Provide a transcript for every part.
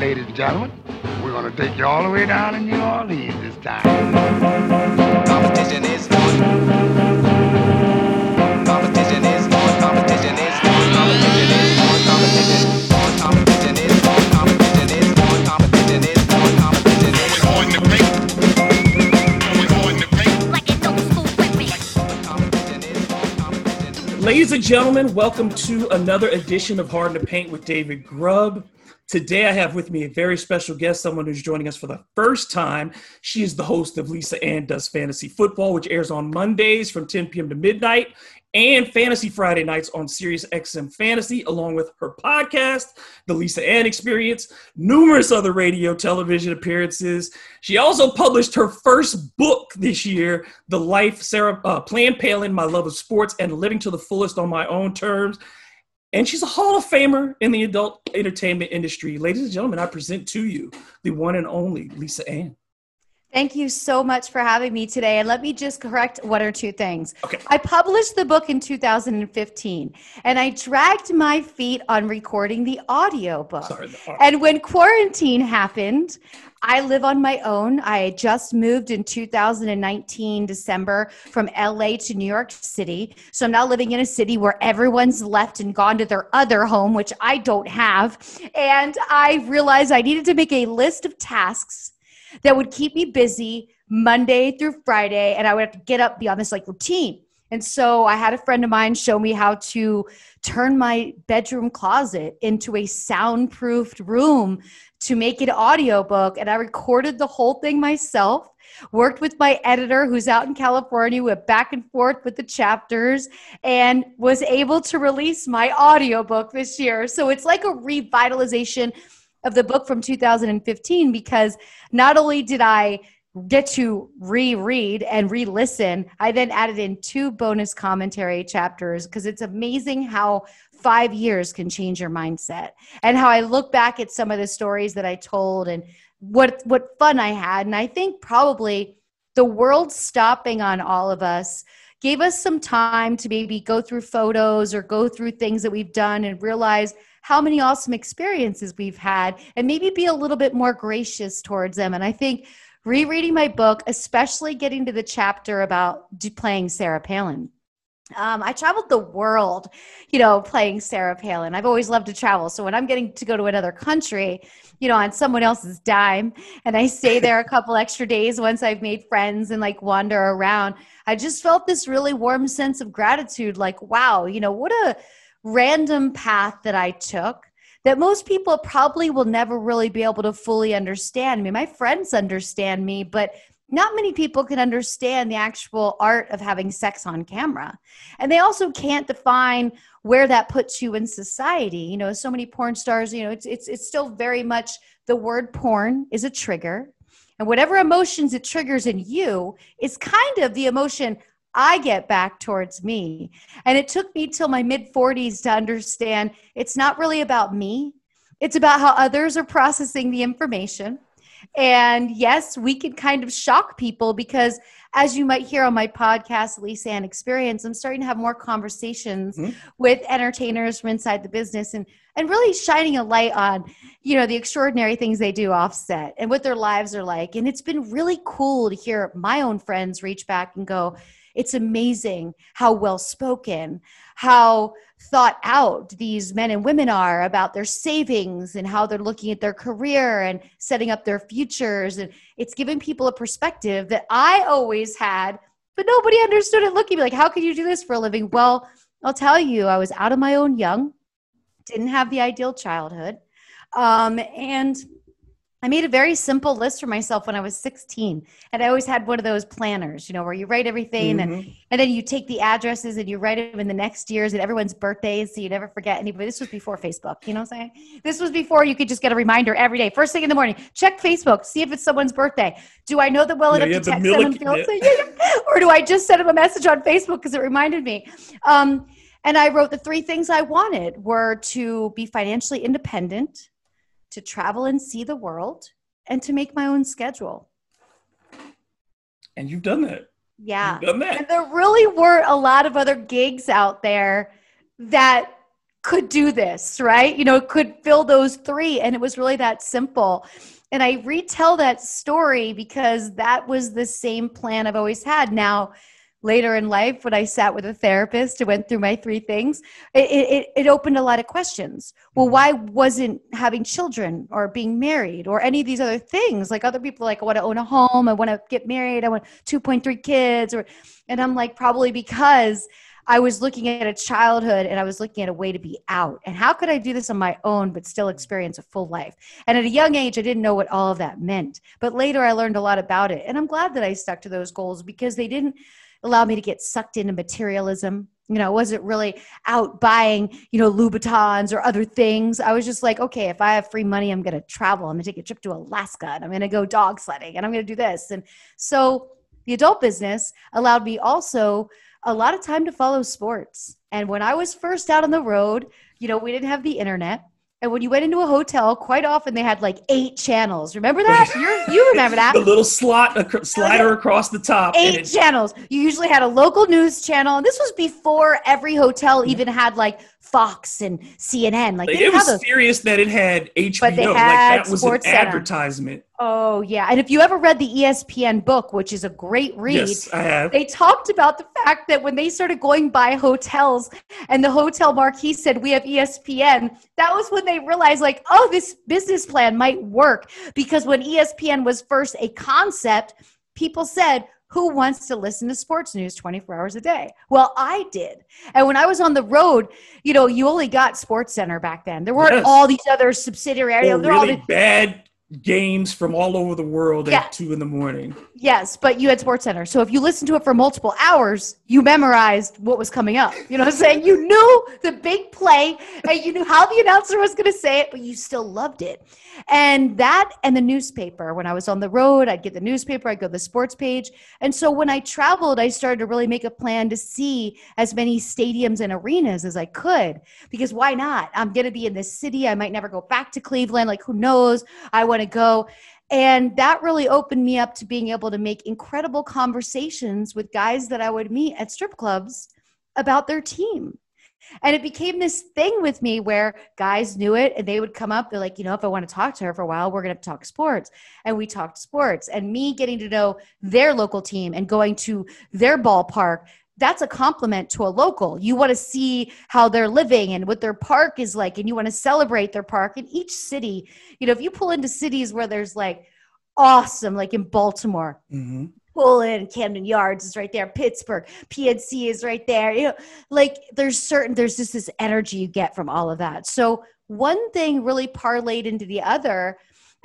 Ladies and gentlemen, we're going to take you all the way down to New Orleans this time. Competition is on. Competition is on. Competition is on. Competition is on. Competition is on. Competition is on. Competition is on. Competition is on. Competition is on. We're going to make. We're going to make. Like an old school Ladies and gentlemen, welcome to another edition of Hard to Paint with David Grubb. Today, I have with me a very special guest, someone who's joining us for the first time. She is the host of Lisa Ann Does Fantasy Football, which airs on Mondays from 10 p.m. to midnight, and Fantasy Friday nights on Sirius XM Fantasy, along with her podcast, The Lisa Ann Experience, numerous other radio, television appearances. She also published her first book this year, The Life Sarah uh, Plan Palin, My Love of Sports, and Living to the Fullest on My Own Terms and she's a Hall of Famer in the adult entertainment industry. Ladies and gentlemen, I present to you the one and only Lisa Ann. Thank you so much for having me today. And let me just correct one or two things. Okay. I published the book in 2015 and I dragged my feet on recording the audio book. Sorry, the and when quarantine happened, I live on my own. I just moved in 2019 December from LA to New York City. So I'm now living in a city where everyone's left and gone to their other home, which I don't have. And I realized I needed to make a list of tasks that would keep me busy Monday through Friday. And I would have to get up, be on this like routine. And so I had a friend of mine show me how to turn my bedroom closet into a soundproofed room to make an audiobook. And I recorded the whole thing myself, worked with my editor who's out in California, went back and forth with the chapters, and was able to release my audiobook this year. So it's like a revitalization of the book from 2015 because not only did I get to reread and re-listen i then added in two bonus commentary chapters because it's amazing how five years can change your mindset and how i look back at some of the stories that i told and what what fun i had. And i think probably the world stopping on all of us gave us some time to maybe go through photos or go through things that we've done and realize how many awesome experiences we've had and maybe be a little bit more gracious towards them. And I think rereading my book, especially getting to the chapter about playing Sarah Palin. Um, I traveled the world, you know, playing Sarah Palin. I've always loved to travel. So when I'm getting to go to another country, you know, on someone else's dime, and I stay there a couple extra days once I've made friends and like wander around, I just felt this really warm sense of gratitude. Like, wow, you know, what a random path that I took that most people probably will never really be able to fully understand me. My friends understand me, but not many people can understand the actual art of having sex on camera. And they also can't define where that puts you in society. You know, so many porn stars, you know, it's it's it's still very much the word porn is a trigger. And whatever emotions it triggers in you is kind of the emotion I get back towards me. And it took me till my mid 40s to understand it's not really about me, it's about how others are processing the information. And yes, we can kind of shock people because, as you might hear on my podcast, Lisa Ann Experience, I'm starting to have more conversations mm-hmm. with entertainers from inside the business and and really shining a light on, you know, the extraordinary things they do offset and what their lives are like. And it's been really cool to hear my own friends reach back and go, it's amazing how well spoken, how thought out these men and women are about their savings and how they're looking at their career and setting up their futures. And it's giving people a perspective that I always had, but nobody understood it looking me like, how could you do this for a living? Well, I'll tell you, I was out of my own young, didn't have the ideal childhood. Um, and I made a very simple list for myself when I was 16. And I always had one of those planners, you know, where you write everything mm-hmm. and, and then you take the addresses and you write them in the next years and everyone's birthdays so you never forget anybody. This was before Facebook, you know what I'm saying? This was before you could just get a reminder every day. First thing in the morning, check Facebook, see if it's someone's birthday. Do I know them well yeah, enough to text them? Yeah. or do I just send them a message on Facebook because it reminded me? Um, and I wrote the three things I wanted were to be financially independent, to travel and see the world and to make my own schedule. And you've done that. Yeah. You've done that. And there really were a lot of other gigs out there that could do this, right? You know, could fill those three. And it was really that simple. And I retell that story because that was the same plan I've always had. Now, later in life, when I sat with a therapist and went through my three things, it, it, it opened a lot of questions. Well, mm-hmm. why wasn't having children or being married or any of these other things? Like other people, like I want to own a home, I want to get married, I want 2.3 kids, or and I'm like, probably because I was looking at a childhood and I was looking at a way to be out. And how could I do this on my own but still experience a full life? And at a young age, I didn't know what all of that meant. But later, I learned a lot about it. And I'm glad that I stuck to those goals because they didn't allow me to get sucked into materialism. You know, I wasn't really out buying, you know, Louboutins or other things. I was just like, okay, if I have free money, I'm going to travel. I'm going to take a trip to Alaska and I'm going to go dog sledding and I'm going to do this. And so the adult business allowed me also a lot of time to follow sports. And when I was first out on the road, you know, we didn't have the internet. And when you went into a hotel, quite often they had like eight channels. Remember that? you you remember that? the little slot ac- slider across the top. Eight it- channels. You usually had a local news channel, and this was before every hotel mm-hmm. even had like Fox and CNN. Like, like it was serious that it had HBO. But they had like that was Sports an Center. advertisement. Oh yeah, and if you ever read the ESPN book, which is a great read, yes, I have. They talked about the fact that when they started going by hotels, and the hotel marquee said we have ESPN, that was when they realized like, oh, this business plan might work because when ESPN was first a concept, people said, who wants to listen to sports news 24 hours a day? Well, I did. And when I was on the road, you know, you only got Sports Center back then. There weren't yes. all these other subsidiary. Oh, or really all the- bad games from all over the world yeah. at two in the morning. Yes, but you had Sports Center. So if you listened to it for multiple hours, you memorized what was coming up. You know what I'm saying? You knew the big play and you knew how the announcer was going to say it, but you still loved it. And that and the newspaper. When I was on the road, I'd get the newspaper, I'd go to the sports page. And so when I traveled, I started to really make a plan to see as many stadiums and arenas as I could. Because why not? I'm going to be in this city. I might never go back to Cleveland. Like, who knows? I want to go. And that really opened me up to being able to make incredible conversations with guys that I would meet at strip clubs about their team. And it became this thing with me where guys knew it and they would come up. They're like, you know, if I want to talk to her for a while, we're going to talk sports. And we talked sports. And me getting to know their local team and going to their ballpark that's a compliment to a local. You want to see how they're living and what their park is like, and you want to celebrate their park. In each city, you know, if you pull into cities where there's like awesome, like in Baltimore, mm-hmm. pull in Camden Yards is right there, Pittsburgh, PNC is right there. You know, like there's certain, there's just this energy you get from all of that. So one thing really parlayed into the other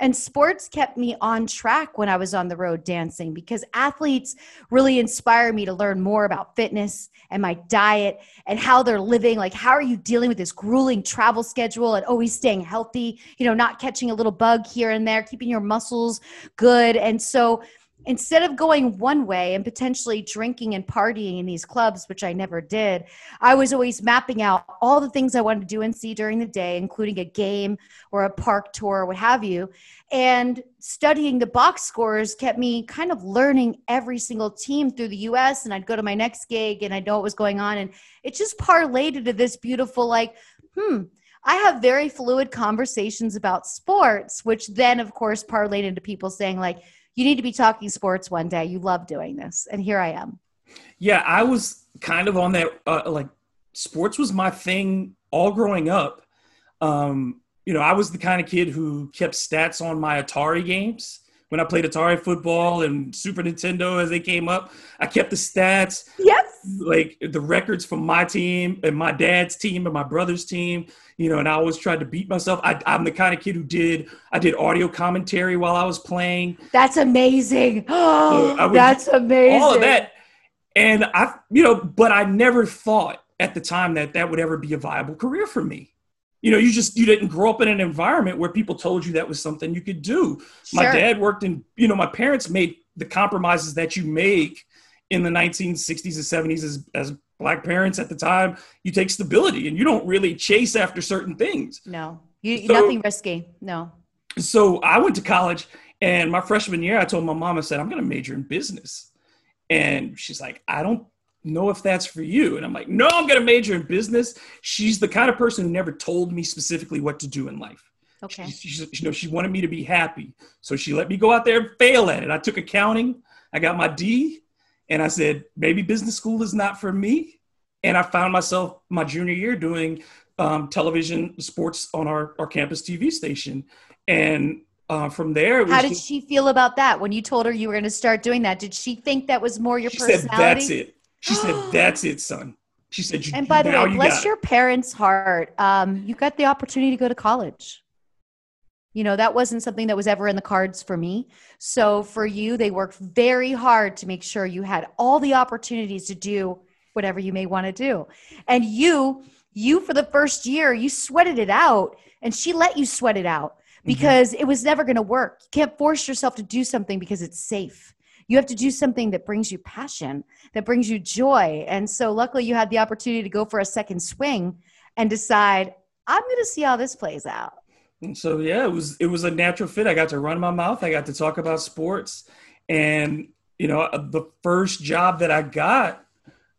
and sports kept me on track when I was on the road dancing because athletes really inspire me to learn more about fitness and my diet and how they're living. Like, how are you dealing with this grueling travel schedule and always staying healthy, you know, not catching a little bug here and there, keeping your muscles good. And so, instead of going one way and potentially drinking and partying in these clubs, which I never did, I was always mapping out all the things I wanted to do and see during the day, including a game or a park tour or what have you. And studying the box scores kept me kind of learning every single team through the US. And I'd go to my next gig and I'd know what was going on. And it just parlayed into this beautiful, like, hmm. I have very fluid conversations about sports, which then, of course, parlayed into people saying, like, you need to be talking sports one day. You love doing this. And here I am. Yeah, I was kind of on that, uh, like, sports was my thing all growing up. Um, you know, I was the kind of kid who kept stats on my Atari games when I played Atari football and Super Nintendo as they came up. I kept the stats. Yes. Like the records from my team and my dad's team and my brother's team, you know, and I always tried to beat myself. I, am the kind of kid who did, I did audio commentary while I was playing. That's amazing. Oh, that's amazing. All of that. And I, you know, but I never thought at the time that that would ever be a viable career for me you know you just you didn't grow up in an environment where people told you that was something you could do sure. my dad worked in you know my parents made the compromises that you make in the 1960s and 70s as, as black parents at the time you take stability and you don't really chase after certain things no you so, nothing risky no so i went to college and my freshman year i told my mom i said i'm going to major in business and she's like i don't know if that's for you. And I'm like, no, I'm going to major in business. She's the kind of person who never told me specifically what to do in life. Okay. She, she, you know, she wanted me to be happy. So she let me go out there and fail at it. I took accounting. I got my D and I said, maybe business school is not for me. And I found myself my junior year doing um, television sports on our, our campus TV station. And uh, from there, how did just, she feel about that when you told her you were going to start doing that? Did she think that was more your personality? she personality? Said, That's it. She said, "That's it, son." She said, "And by the way, you bless your parents' heart. Um, you got the opportunity to go to college. You know that wasn't something that was ever in the cards for me. So for you, they worked very hard to make sure you had all the opportunities to do whatever you may want to do. And you, you for the first year, you sweated it out, and she let you sweat it out mm-hmm. because mm-hmm. it was never going to work. You can't force yourself to do something because it's safe. You have to do something that brings you passion, that brings you joy. And so, luckily, you had the opportunity to go for a second swing and decide, I'm going to see how this plays out. And so, yeah, it was it was a natural fit. I got to run my mouth. I got to talk about sports, and you know, the first job that I got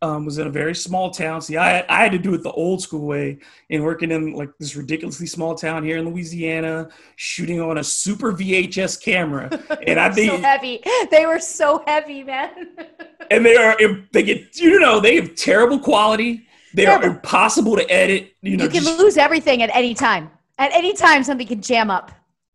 um, was in a very small town. See, I, I had to do it the old school way and working in like this ridiculously small town here in Louisiana, shooting on a super VHS camera. And I think so heavy. They were so heavy, man. and they are they get you know they have terrible quality. They terrible. are impossible to edit. You know, you can just, lose everything at any time. At any time, something can jam up.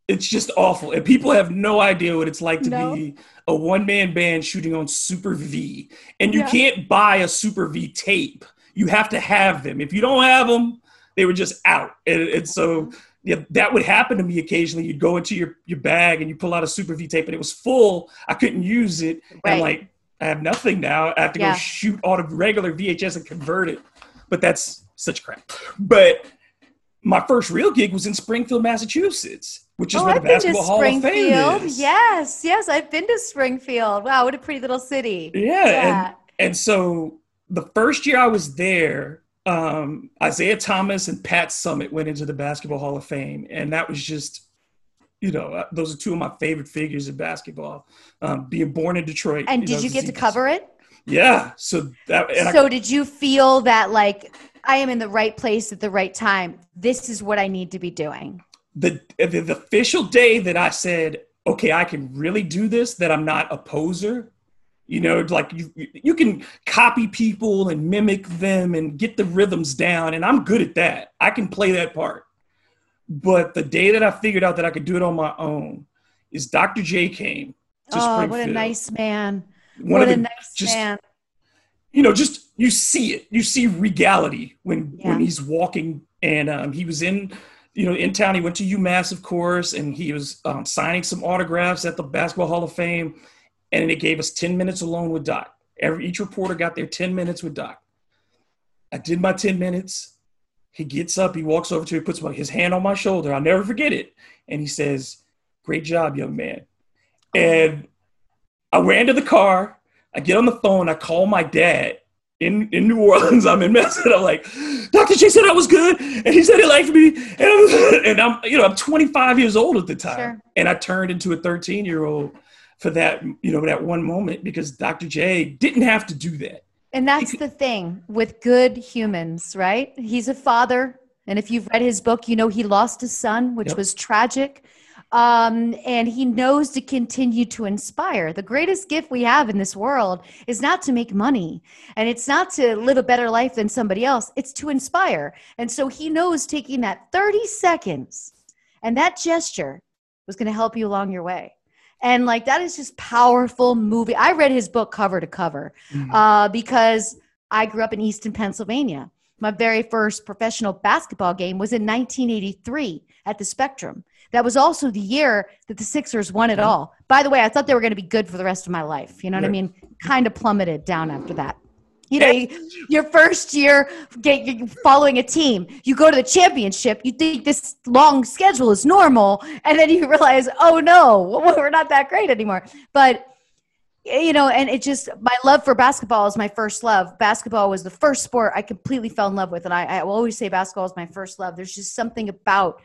It's just awful, and people have no idea what it's like to no. be a one man band shooting on Super V, and you yeah. can't buy a Super V tape. You have to have them. If you don't have them, they were just out. And, and so mm-hmm. yeah, that would happen to me occasionally. You'd go into your, your bag and you pull out a Super V tape and it was full. I couldn't use it. Right. And like, I have nothing now. I have to yeah. go shoot on a regular VHS and convert it. But that's such crap. But my first real gig was in Springfield, Massachusetts which is oh, where the Basketball Hall of Fame is. Yes, yes, I've been to Springfield. Wow, what a pretty little city. Yeah, yeah. And, and so the first year I was there, um, Isiah Thomas and Pat Summitt went into the Basketball Hall of Fame, and that was just, you know, uh, those are two of my favorite figures in basketball. Um, being born in Detroit, and you did know, you get to cover it? Yeah. So that. so I, did you feel that like I am in the right place at the right time? This is what I need to be doing the, the, the official day that I said, okay, I can really do this, that I'm not a poser. You know, like you, you can copy people and mimic them and get the rhythms down, and I'm good at that. I can play that part. But the day that I figured out that I could do it on my own is Dr. J came to oh, what a nice man! One what a the, nice just, man! You know, just you see it. You see regality when yeah. when he's walking, and um, he was in you know, in town. He went to UMass, of course, and he was um, signing some autographs at the Basketball Hall of Fame. And it gave us 10 minutes alone with Doc. Every each reporter got their 10 minutes with Doc. I did my 10 minutes. He gets up, he walks over to me, puts his hand on my shoulder. I'll never forget it. And he says, Great job, young man. And I ran to the car. I get on the phone. I call my dad in, in New Orleans. I'm in Memphis. And I'm like, Dr. J said I was good. And he said he liked me. And I'm, and I'm you know, I'm 25 years old at the time. Sure. And I turned into a 13 year old for that, you know, that one moment because Dr. J didn't have to do that. And that's the thing with good humans, right? He's a father. And if you've read his book, you know he lost a son, which yep. was tragic. Um, and he knows to continue to inspire. The greatest gift we have in this world is not to make money and it's not to live a better life than somebody else, it's to inspire. And so he knows taking that 30 seconds and that gesture was going to help you along your way. And like that is just powerful movie. I read his book cover to cover mm-hmm. uh, because I grew up in Easton, Pennsylvania. My very first professional basketball game was in 1983 at the Spectrum. That was also the year that the Sixers won it all. By the way, I thought they were going to be good for the rest of my life. You know what I mean? Kind of plummeted down after that. You know, your first year get, following a team, you go to the championship, you think this long schedule is normal, and then you realize, oh no, we're not that great anymore. But you know, and it just my love for basketball is my first love. Basketball was the first sport I completely fell in love with, and I, I will always say basketball is my first love. There's just something about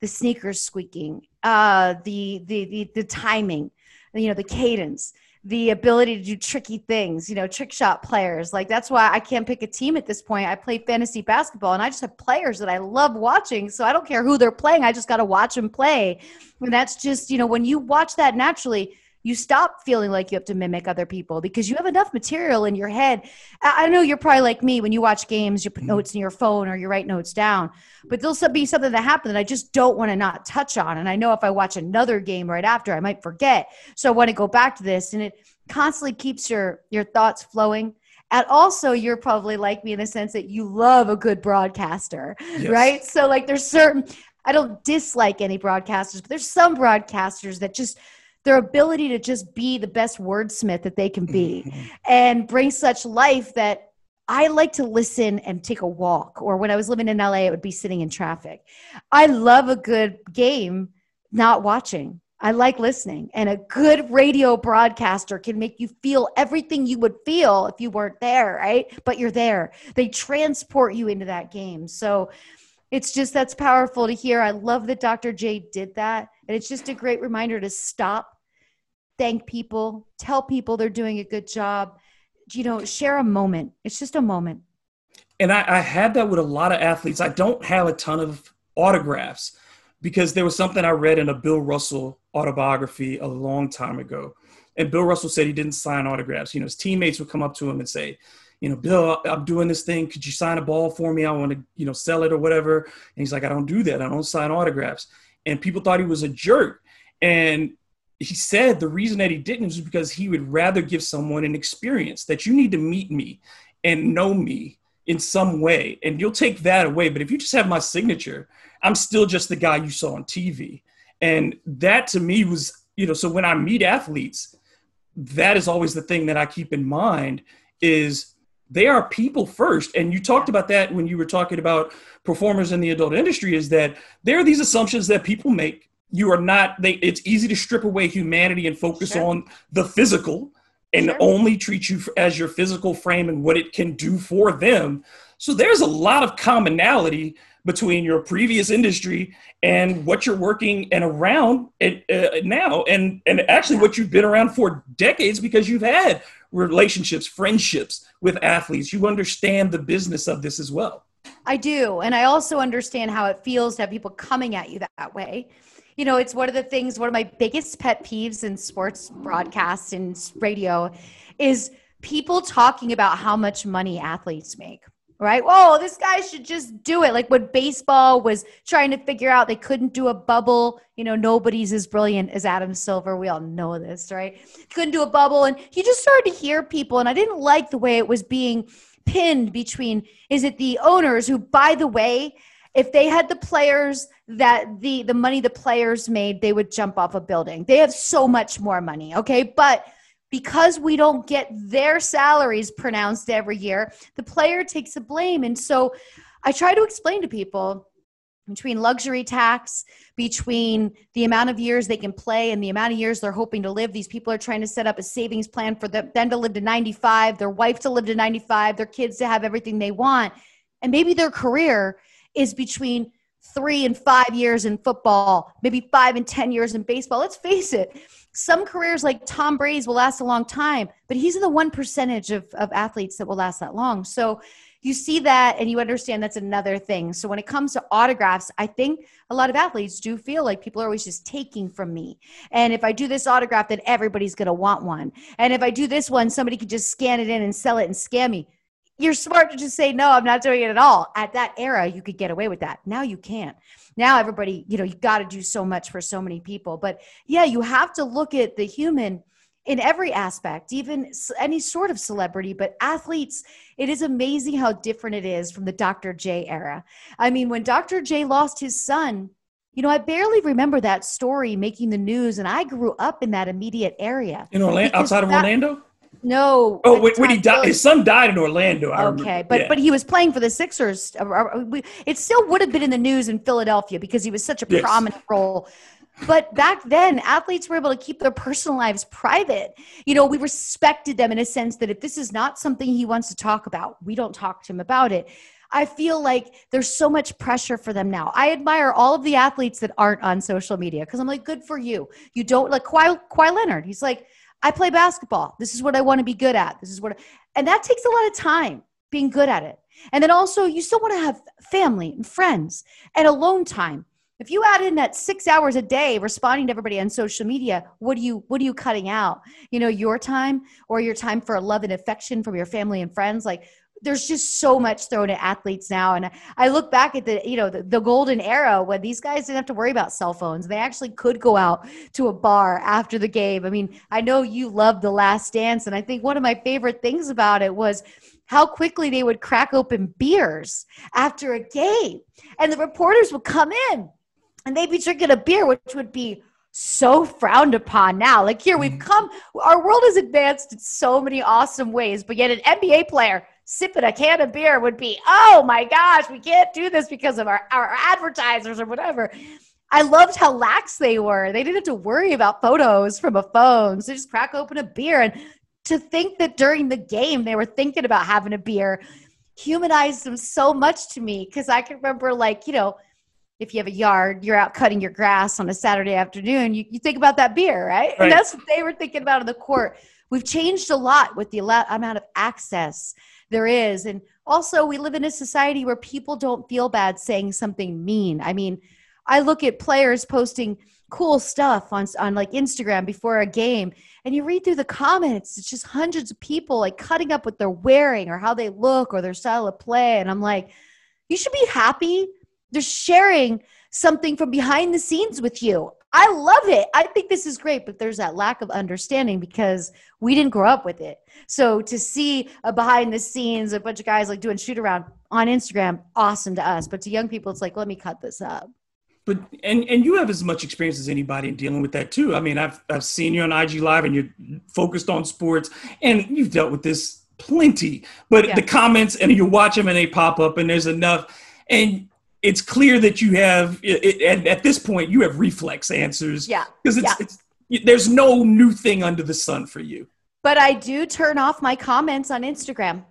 the sneakers squeaking, uh, the, the the the timing, you know, the cadence the ability to do tricky things, you know, trick shot players. Like that's why I can't pick a team at this point. I play fantasy basketball and I just have players that I love watching. So I don't care who they're playing. I just got to watch them play. And that's just, you know, when you watch that naturally, you stop feeling like you have to mimic other people because you have enough material in your head. I know you're probably like me when you watch games, you put mm-hmm. notes in your phone or you write notes down, but there'll be something that happened that I just don't want to not touch on. And I know if I watch another game right after, I might forget. So I want to go back to this and it constantly keeps your, your thoughts flowing. And also, you're probably like me in the sense that you love a good broadcaster, yes. right? So, like, there's certain, I don't dislike any broadcasters, but there's some broadcasters that just their ability to just be the best wordsmith that they can be mm-hmm. and bring such life that I like to listen and take a walk. Or when I was living in LA, it would be sitting in traffic. I love a good game, not watching. I like listening. And a good radio broadcaster can make you feel everything you would feel if you weren't there, right? But you're there. They transport you into that game. So it's just that's powerful to hear. I love that Dr. J did that. And it's just a great reminder to stop thank people, tell people they're doing a good job, you know, share a moment. It's just a moment. And I, I had that with a lot of athletes. I don't have a ton of autographs because there was something I read in a Bill Russell autobiography a long time ago. And Bill Russell said he didn't sign autographs. You know, his teammates would come up to him and say, you know, Bill, I'm doing this thing. Could you sign a ball for me? I want to, you know, sell it or whatever. And he's like, I don't do that. I don't sign autographs. And people thought he was a jerk. And he said the reason that he didn't was because he would rather give someone an experience that you need to meet me and know me in some way. And you'll take that away. But if you just have my signature i'm still just the guy you saw on tv and that to me was you know so when i meet athletes that is always the thing that i keep in mind is they are people first. And you talked about that when you were talking about performers in the adult industry is that there are these assumptions that people make you are not they it's easy to strip away humanity and focus sure. on the physical and sure. only treat you as your physical frame and what it can do for them. So there's a lot of commonality between your previous industry and what you're working and around it, uh, now. And and actually what you've been around for decades because you've had relationships friendships with athletes. You understand the business of this as well. I do. And i also understand how it feels to have people coming at you that way you know, it's one of the things, one of my biggest pet peeves in sports broadcasts and radio is people talking about how much money athletes make right? Whoa, this guy should just do it. Like when baseball was trying to figure out they couldn't do a bubble, you know, nobody's as brilliant as Adam Silver. We all know this, right? Couldn't do a bubble. And you just started to hear people, and I didn't like the way it was being pinned between is it the owners who, by the way, if they had the players that the the money the players made they would jump off a building. They have so much more money okay? But because we don't get their salaries pronounced every year the player takes the blame. And so i try to explain to people between luxury tax between the amount of years they can play and the amount of years they're hoping to live. These people are trying to set up a savings plan for them, to live to 95 their wife to live to 95 their kids to have everything they want. And maybe their career is between three and five years in football, maybe five and 10 years in baseball. Let's face it, some careers like Tom Brady's will last a long time, but he's in the one percentage of, of athletes that will last that long. So you see that and you understand that's another thing. So when it comes to autographs, I think a lot of athletes do feel like people are always just taking from me. And if I do this autograph, then everybody's going to want one. And if I do this one, somebody could just scan it in and sell it and scam me you're smart to just say no i'm not doing it at all. At that era you could get away with that. Now you can't. Now everybody you know you got to do so much for so many people. But yeah you have to look at the human in every aspect even any sort of celebrity but athletes it is amazing how different it is from the dr j era. I mean when dr j lost his son you know, I barely remember that story making the news, and I grew up in that immediate area. In Orlando, outside of that, Orlando? No. Oh, when, when he died, his son died in Orlando. I okay, remember. but yeah. but he was playing for the Sixers. Uh, uh, it still would have been in the news in Philadelphia because he was such a yes. prominent role. But back then, athletes were able to keep their personal lives private. You know, we respected them in a sense that if this is not something he wants to talk about, we don't talk to him about it. I feel like there's so much pressure for them now. I admire all of the athletes that aren't on social media because I'm like, good for you. You don't like Kawhi, Kawhi Leonard. He's like, I play basketball. This is what I want to be good at. This is what, and that takes a lot of time being good at it. And then also, you still want to have family and friends and alone time. If you add in that six hours a day responding to everybody on social media, what do you what are you cutting out? You know, your time or your time for love and affection from your family and friends. Like there's just so much thrown at athletes now. And I look back at the, you know, the, the, golden era when these guys didn't have to worry about cell phones. They actually could go out to a bar after the game. I mean, I know you love The Last Dance. And I think one of my favorite things about it was how quickly they would crack open beers after a game. And the reporters would come in and they'd be drinking a beer, which would be so frowned upon now. Like here, we've mm. come, our world has advanced in so many awesome ways, but yet an NBA player sipping a can of beer would be, oh my gosh, we can't do this because of our, our advertisers or whatever. I loved how lax they were. They didn't have to worry about photos from a phone. So just crack open a beer. And to think that during the game they were thinking about having a beer humanized them so much to me because I can remember, like, you know, if you have a yard, you're out cutting your grass on a Saturday afternoon, you, you think about that beer, right? right? And that's what they were thinking about in the court. We've changed a lot with the amount of access there is. And also, we live in a society where people don't feel bad saying something mean. I mean, I look at players posting cool stuff on, on like Instagram before a game, and you read through the comments, it's just hundreds of people like cutting up what they're wearing or how they look or their style of play. And I'm like, you should be happy. They're sharing something from behind the scenes with you. I love it. I think this is great, but there's that lack of understanding because we didn't grow up with it. So to see a behind the scenes, a bunch of guys like doing shoot around on Instagram, awesome to us. But to young people, it's like, let me cut this up. But and and you have as much experience as anybody in dealing with that too. I mean, I've I've seen you on IG Live and you're focused on sports, and you've dealt with this plenty. But yeah. the comments and you watch them and they pop up, and there's enough. And it's clear that you have it, at, at this point you have reflex answers. Yeah, because it's, yeah. it's there's no new thing under the sun for you. But I do turn off my comments on Instagram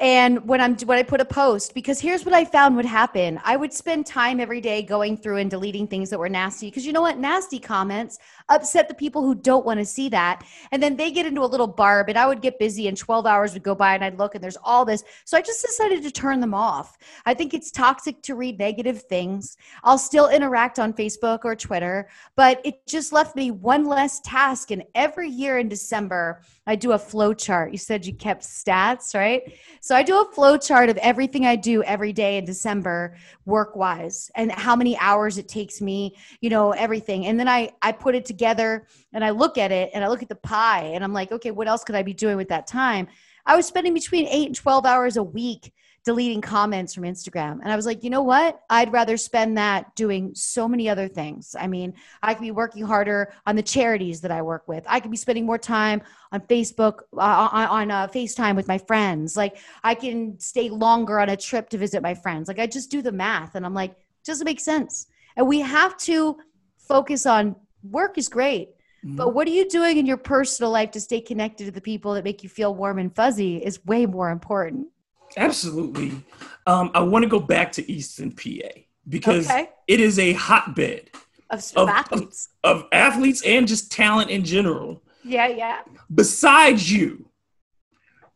and when i'm when i put a post because here's what i found would happen i would spend time every day going through and deleting things that were nasty because you know what nasty comments upset the people who don't want to see that and then they get into a little barb and i would get busy and 12 hours would go by and i'd look and there's all this so i just decided to turn them off i think it's toxic to read negative things i'll still interact on facebook or twitter but it just left me one less task and every year in december I do a flow chart. You said you kept stats, right? So I do a flow chart of everything I do every day in December work wise and how many hours it takes me, you know, everything. And then I I put it together and I look at it and I look at the pie and I'm like, okay, what else could I be doing with that time? I was spending between 8 and 12 hours a week deleting comments from Instagram. And I was like, you know what? I'd rather spend that doing so many other things. I mean, I could be working harder on the charities that I work with. I could be spending more time on Facebook, uh, on, on uh, FaceTime with my friends. Like, I can stay longer on a trip to visit my friends. Like, I just do the math and I'm like, doesn't make sense. And we have to focus on work is great. Mm-hmm. But what are you doing in your personal life to stay connected to the people that make you feel warm and fuzzy is way more important. Absolutely. Um, I want to go back to Easton, PA, because okay. it is a hotbed of, of athletes, of, of athletes, and just talent in general. Yeah, yeah. Besides you,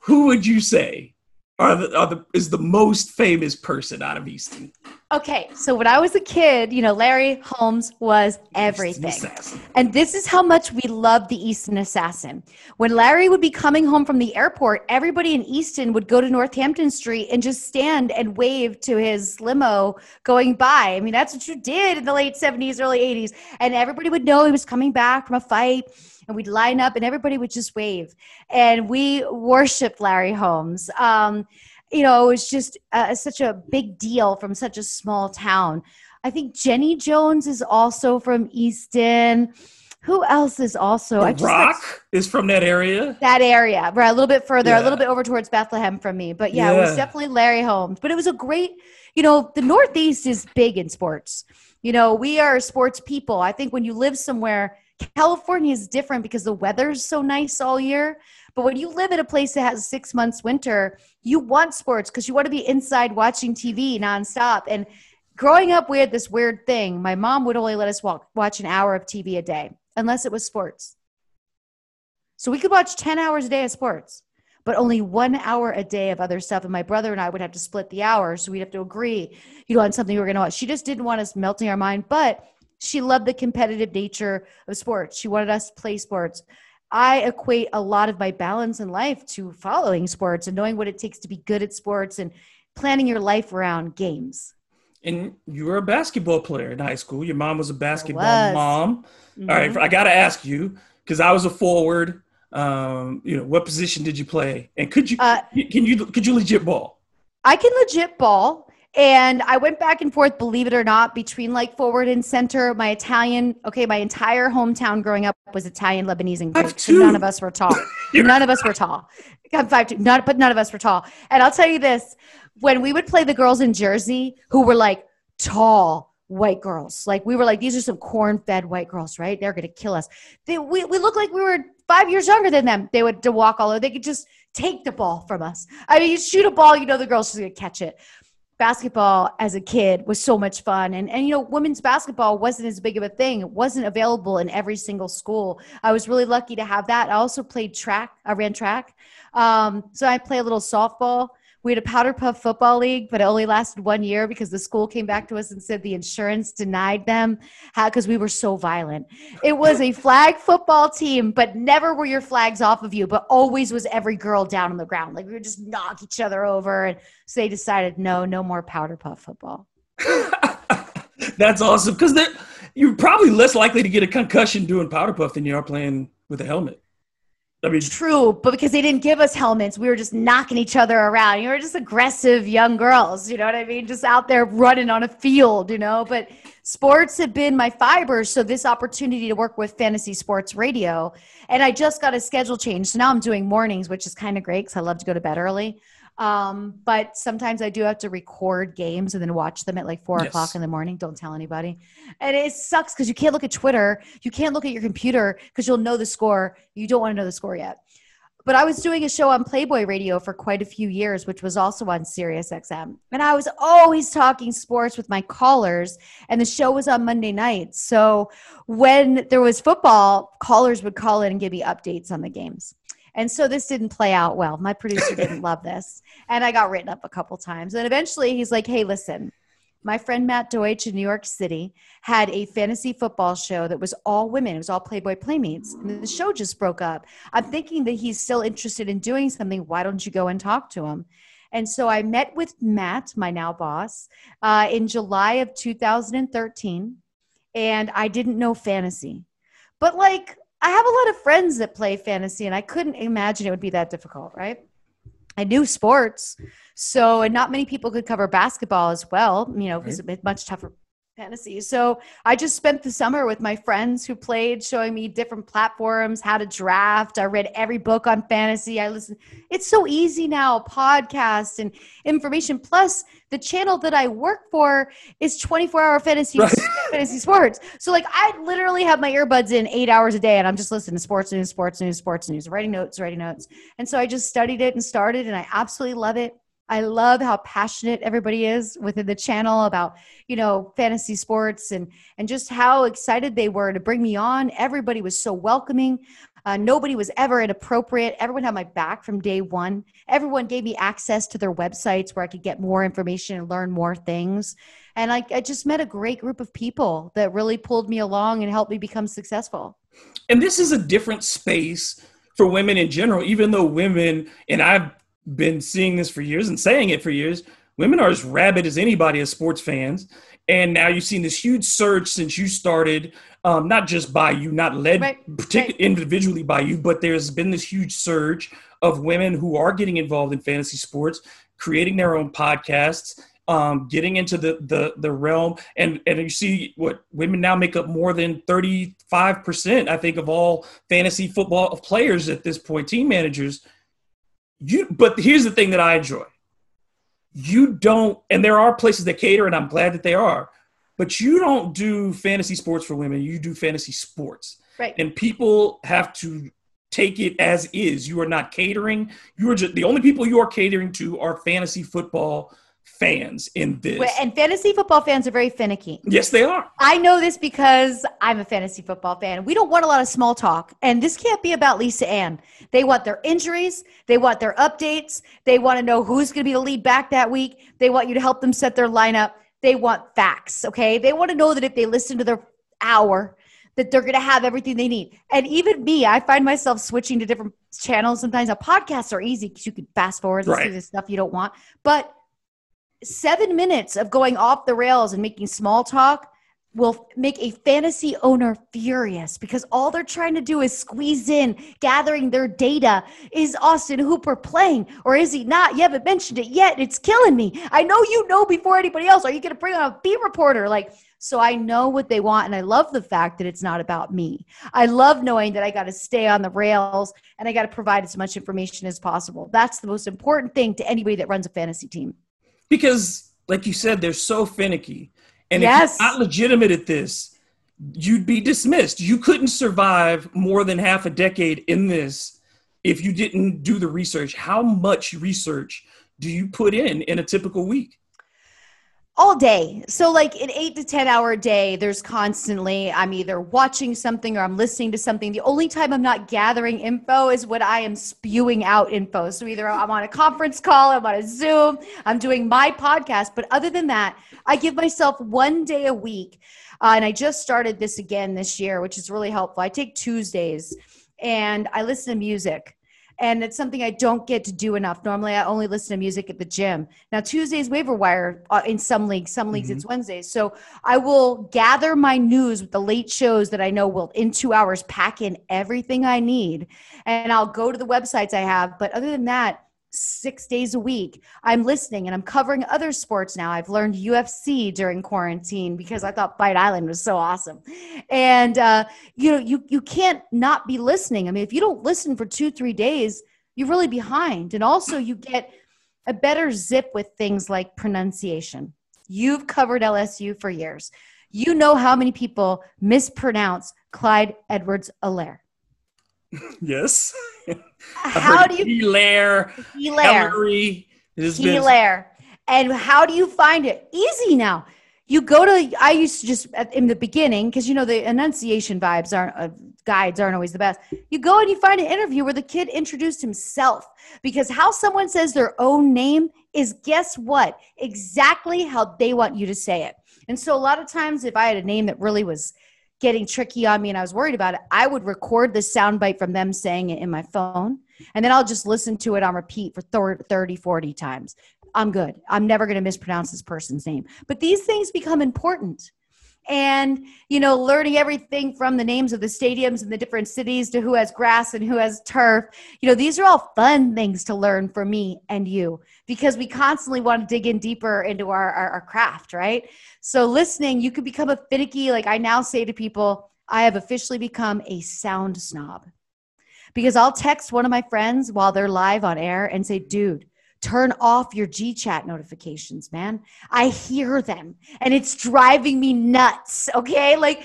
who would you say are the, are the is the most famous person out of Easton? Okay, so when I was a kid, you know, Larry Holmes was everything. And this is how much we loved the Easton Assassin. When Larry would be coming home from the airport, everybody in Easton would go to Northampton Street and just stand and wave to his limo going by. I mean, that's what you did in the late 70s, early 80s. And everybody would know he was coming back from a fight and we'd line up and everybody would just wave. And we worshiped Larry Holmes. Um, you know, it was just uh, such a big deal from such a small town. I think Jenny Jones is also from Easton. Who else is also? The I just, Rock like, is from that area. That area, right? A little bit further, yeah. a little bit over towards Bethlehem from me. But yeah, yeah, it was definitely Larry Holmes. But it was a great, you know, the Northeast is big in sports. You know, we are sports people. I think when you live somewhere, California is different because the weather's so nice all year. But when you live in a place that has six months winter, you want sports because you want to be inside watching TV nonstop. And growing up, we had this weird thing. My mom would only let us walk, watch an hour of TV a day, unless it was sports. So we could watch 10 hours a day of sports, but only one hour a day of other stuff. And my brother and I would have to split the hours. So we'd have to agree, you know, on something we were going to watch. She just didn't want us melting our mind, but she loved the competitive nature of sports. She wanted us to play sports. I equate a lot of my balance in life to following sports and knowing what it takes to be good at sports and planning your life around games. And you were a basketball player in high school. Your mom was a basketball was. mom. Mm-hmm. All right, I got to ask you because I was a forward. Um, you know, what position did you play? And could you Uh, can you could you legit ball? I can legit ball. And I went back and forth, believe it or not, between like forward and center. My Italian, okay, my entire hometown growing up was Italian, Lebanese, and Greek. So none of us were tall. none of us were tall. I'm five two, not, but none of us were tall. And I'll tell you this: when we would play the girls in Jersey, who were like tall white girls, like we were like these are some corn-fed white girls, right? They're gonna kill us. They, we we looked like we were five years younger than them. They would to walk all over. They could just take the ball from us. I mean, you shoot a ball, you know the girl's just gonna catch it basketball as a kid was so much fun. And and you know women's basketball wasn't as big of a thing. It wasn't available in every single school. I was really lucky to have that. I also played track. I ran track. Um, so i play a little softball we had a powder puff football league but it only lasted one year because the school came back to us and said the insurance denied them because we were so violent. It was a flag football team but never were your flags off of you but always was every girl down on the ground. Like we would just knock each other over and so they decided no no more powder puff football. That's awesome because you're probably less likely to get a concussion doing powder puff than you are playing with a helmet. I mean, True, but because they didn't give us helmets, we were just knocking each other around. You were just aggressive young girls, you know what I mean? Just out there running on a field, you know. But sports have been my fibers. So this opportunity to work with fantasy sports radio, and I just got a schedule change. So now I'm doing mornings, which is kind of great because I love to go to bed early. Um, but sometimes I do have to record games and then watch them at like four Yes. o'clock in the morning. Don't tell anybody. And it sucks because you can't look at Twitter. You can't look at your computer because you'll know the score. You don't want to know the score yet. But I was doing a show on Playboy Radio for quite a few years, which was also on Sirius XM. And I was always talking sports with my callers, and the show was on Monday nights. So when there was football, callers would call in and give me updates on the games. And so this didn't play out well. My producer didn't love this. And I got written up a couple times. And eventually he's like, hey, listen, my friend Matt Deutsch in New York City had a fantasy football show that was all women. It was all Playboy Playmates. And the show just broke up. I'm thinking that he's still interested in doing something. Why don't you go and talk to him? And so I met with Matt, my now boss, uh, in July of 2013. And I didn't know fantasy. But like, I have a lot of friends that play fantasy, and I couldn't imagine it would be that difficult, right? I knew sports. So, and not many people could cover basketball as well, you know, because it's much tougher fantasy. So, I just spent the summer with my friends who played, showing me different platforms, how to draft. I read every book on fantasy. I listened. It's so easy now, podcast and information. Plus, the channel that I work for is 24 hour fantasy Right. fantasy sports. So, like, I literally have my earbuds in eight hours a day, and I'm just listening to sports news, sports news, sports news, writing notes, writing notes. And so I just studied it and started, and I absolutely love it. I love how passionate everybody is within the channel about, you know, fantasy sports and and just how excited they were to bring me on. Everybody was so welcoming. Uh, nobody was ever inappropriate. Everyone had my back from day one. Everyone gave me access to their websites where I could get more information and learn more things. And I, I just met a great group of people that really pulled me along and helped me become successful. and this is a different space for women in general even though women and i've been seeing this for years and saying it for years. Women are as rabid as anybody as sports fans. And now you've seen this huge surge since you started um, not just by you not led Right, partic- right. individually by you but there's been this huge surge of women who are getting involved in fantasy sports creating their own podcasts um, getting into the, the the realm. And and you see what women now make up more than 35% i think of all fantasy football players at this point team managers you but here's the thing that i enjoy. You don't and there are places that cater and i'm glad that they are but you don't do fantasy sports for women. You do fantasy sports. Right. and people have to take it as is. You are not catering. You are just the only people you are catering to are fantasy football fans in this. And fantasy football fans are very finicky. Yes, they are. I know this because I'm a fantasy football fan. We don't want a lot of small talk. And this can't be about Lisa Ann. They want their injuries, they want their updates, they want to know who's going to be the lead back that week. They want you to help them set their lineup. They want facts, okay? They want to know that if they listen to their hour, that they're going to have everything they need. And even me, I find myself switching to different channels sometimes. a podcasts are easy because you can fast forward, listen Right. to the stuff you don't want. But seven minutes of going off the rails and making small talk will make a fantasy owner furious because all they're trying to do is squeeze in gathering their data. Is Austin Hooper playing or is he not? You haven't mentioned it yet. It's killing me. I know you know before anybody else. Are you going to bring on a beat reporter? Like, so I know what they want. And I love the fact that it's not about me. I love knowing that I got to stay on the rails and I got to provide as much information as possible. That's the most important thing to anybody that runs a fantasy team. Because like you said they're so finicky. And Yes. if you're not legitimate at this you'd be dismissed. You couldn't survive more than half a decade in this if you didn't do the research. How much research do you put in in a typical week all day. So, like an eight to 10 hour day, there's constantly, I'm either watching something or I'm listening to something. The only time I'm not gathering info is when I am spewing out info. So, either I'm on a conference call, I'm on a Zoom, I'm doing my podcast. But other than that, I give myself one day a week. Uh, and I just started this again this year, which is really helpful. I take Tuesdays and I listen to music and it's something I don't get to do enough. Normally, I only listen to music at the gym. Now, Tuesdays waiver wire uh, in some leagues, some leagues Mhm. it's Wednesdays. So I will gather my news with the late shows that I know will in two hours pack in everything I need, and I'll go to the websites I have. But other than that. Six days a week, I'm listening and I'm covering other sports now. I've learned UFC during quarantine because I thought Fight Island was so awesome, and uh, you know you you can't not be listening. I mean if you don't listen for two three days you're really behind. And also you get a better zip with things like pronunciation. You've covered lsu for years. You know how many people mispronounce clyde edwards alaire yes how do you Hilaire, Hilaire. Hillary, has Hilaire. And how do you find it? Easy now. You go to, I used to just, at- in the beginning, because you know, the enunciation vibes aren't, uh, guides aren't always the best. You go and you find an interview where the kid introduced himself. Because how someone says their own name is, guess what? Exactly how they want you to say it. And so a lot of times, if I had a name that really was getting tricky on me and I was worried about it, I would record the soundbite from them saying it in my phone. And then I'll just listen to it on repeat for thir- 30, 40 times. I'm good. I'm never going to mispronounce this person's name. But these things become important. And, you know, learning everything from the names of the stadiums and the different cities to who has grass and who has turf, you know, these are all fun things to learn for me and you because we constantly want to dig in deeper into our, our, our craft, right? So, listening, you could become a finicky, like I now say to people, I have officially become a sound snob because I'll text one of my friends while they're live on air and say, dude, turn off your G chat notifications, man. I hear them and it's driving me nuts. Okay. Like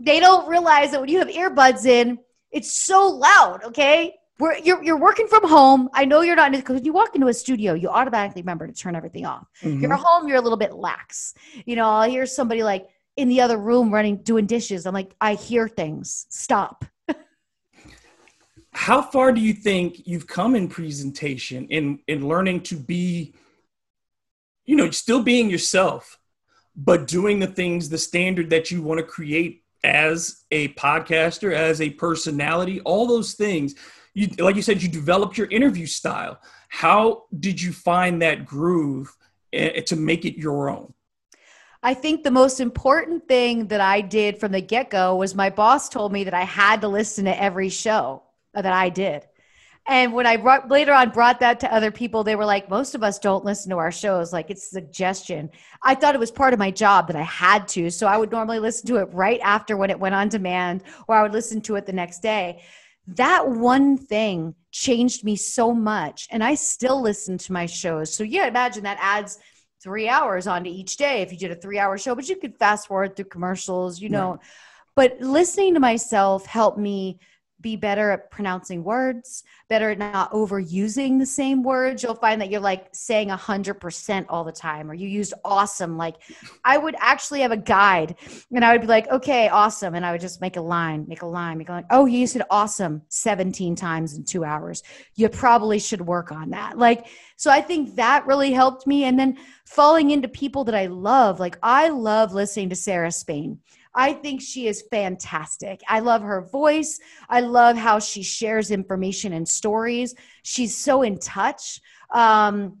they don't realize that when you have earbuds in, it's so loud. Okay. We're, you're, you're working from home. I know you're not because when you walk into a studio, you automatically remember to turn everything off. Mhm. You're home, you're a little bit lax. You know, I'll hear somebody like in the other room running, doing dishes. I'm like, I hear things. Stop. How far do you think you've come in presentation in in learning to be you know still being yourself but doing the things the standard that you want to create as a podcaster as a personality all those things. You like you said you developed your interview style. How did you find that groove eh, to make it your own? I think the most important thing that I did from the get go was my boss told me that I had to listen to every show that I did. And when I brought, later on brought that to other people, they were like, most of us don't listen to our shows. Like it's suggestion. I thought it was part of my job that I had to. So I would normally listen to it right after when it went on demand, or I would listen to it the next day. That one thing changed me so much. And I still listen to my shows. So yeah, imagine that adds three hours onto each day if you did a three hour show, but you could fast forward through commercials, you know. But listening to myself helped me be better at pronouncing words, better at not overusing the same words. You'll find that you're like saying 100% all the time, or you used awesome. Like, I would actually have a guide and I would be like, okay, awesome. And I would just make a line, make a line, make a line. Oh, you said awesome 17 times in two hours. You probably should work on that. Like, so I think that really helped me. And then falling into people that I love, like, I love listening to Sarah Spain. I think she is fantastic. I love her voice. I love how she shares information and stories. She's so in touch. Um,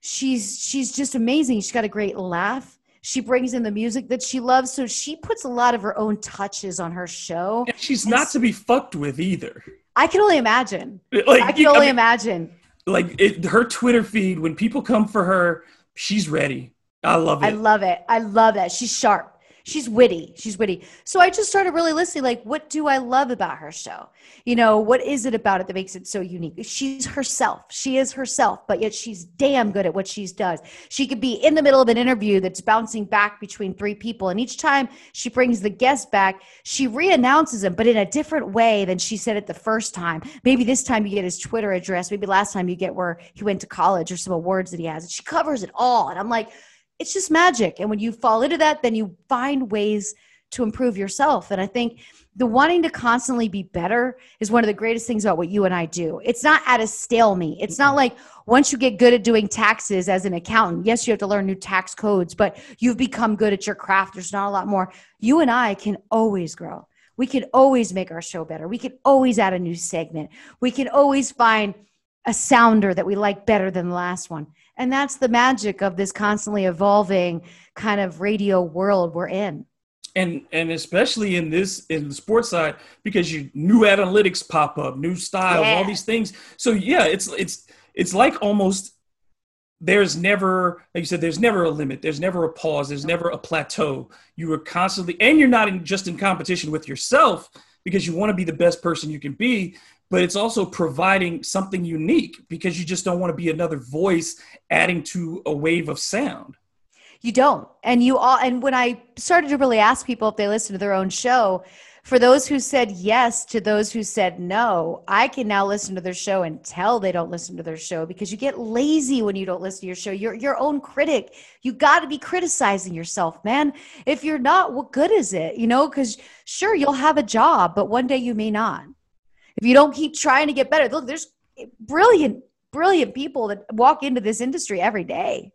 she's she's just amazing. She's got a great laugh. She brings in the music that she loves, so she puts a lot of her own touches on her show. And she's and not to be fucked with either. I can only imagine. Like, I can only I mean, imagine. Like it, her Twitter feed, when people come for her, she's ready. I love it. I love it. I love that. She's sharp she's witty. She's witty. So i just started really listening like what do i love about her show? You know what is it about it that makes it so unique? She's herself. She is herself but yet she's damn good at what she does. She could be in the middle of an interview that's bouncing back between three people and each time she brings the guest back she reannounces him but in a different way than she said it the first time. Maybe this time you get his twitter address. Maybe last time you get where he went to college or some awards that he has and she covers it all. And i'm like it's just magic. And when you fall into that, then you find ways to improve yourself. And I think the wanting to constantly be better is one of the greatest things about what you and I do. It's not at a stalemate. It's not like once you get good at doing taxes as an accountant, yes, you have to learn new tax codes, but you've become good at your craft. There's not a lot more. You and I can always grow. We can always make our show better. We can always add a new segment. We can always find a sounder that we like better than the last one. And that's the magic of this constantly evolving kind of radio world we're in. And and especially in this in the sports side, because you new analytics pop up, new styles, yeah. all these things. So yeah, it's it's it's like almost there's never like you said there's never a limit there's never a pause there's never a plateau you are constantly and you're not in, just in competition with yourself because you want to be the best person you can be but it's also providing something unique because you just don't want to be another voice adding to a wave of sound. You don't. And you all and when I started to really ask people if they listen to their own show, for those who said yes to those who said no, I can now listen to their show and tell they don't listen to their show because you get lazy when you don't listen to your show. You're your own critic. You got to be criticizing yourself, man. If you're not, what good is it? You know, because sure, you'll have a job, but one day you may not if you don't keep trying to get better, look, there's brilliant, brilliant people that walk into this industry every day.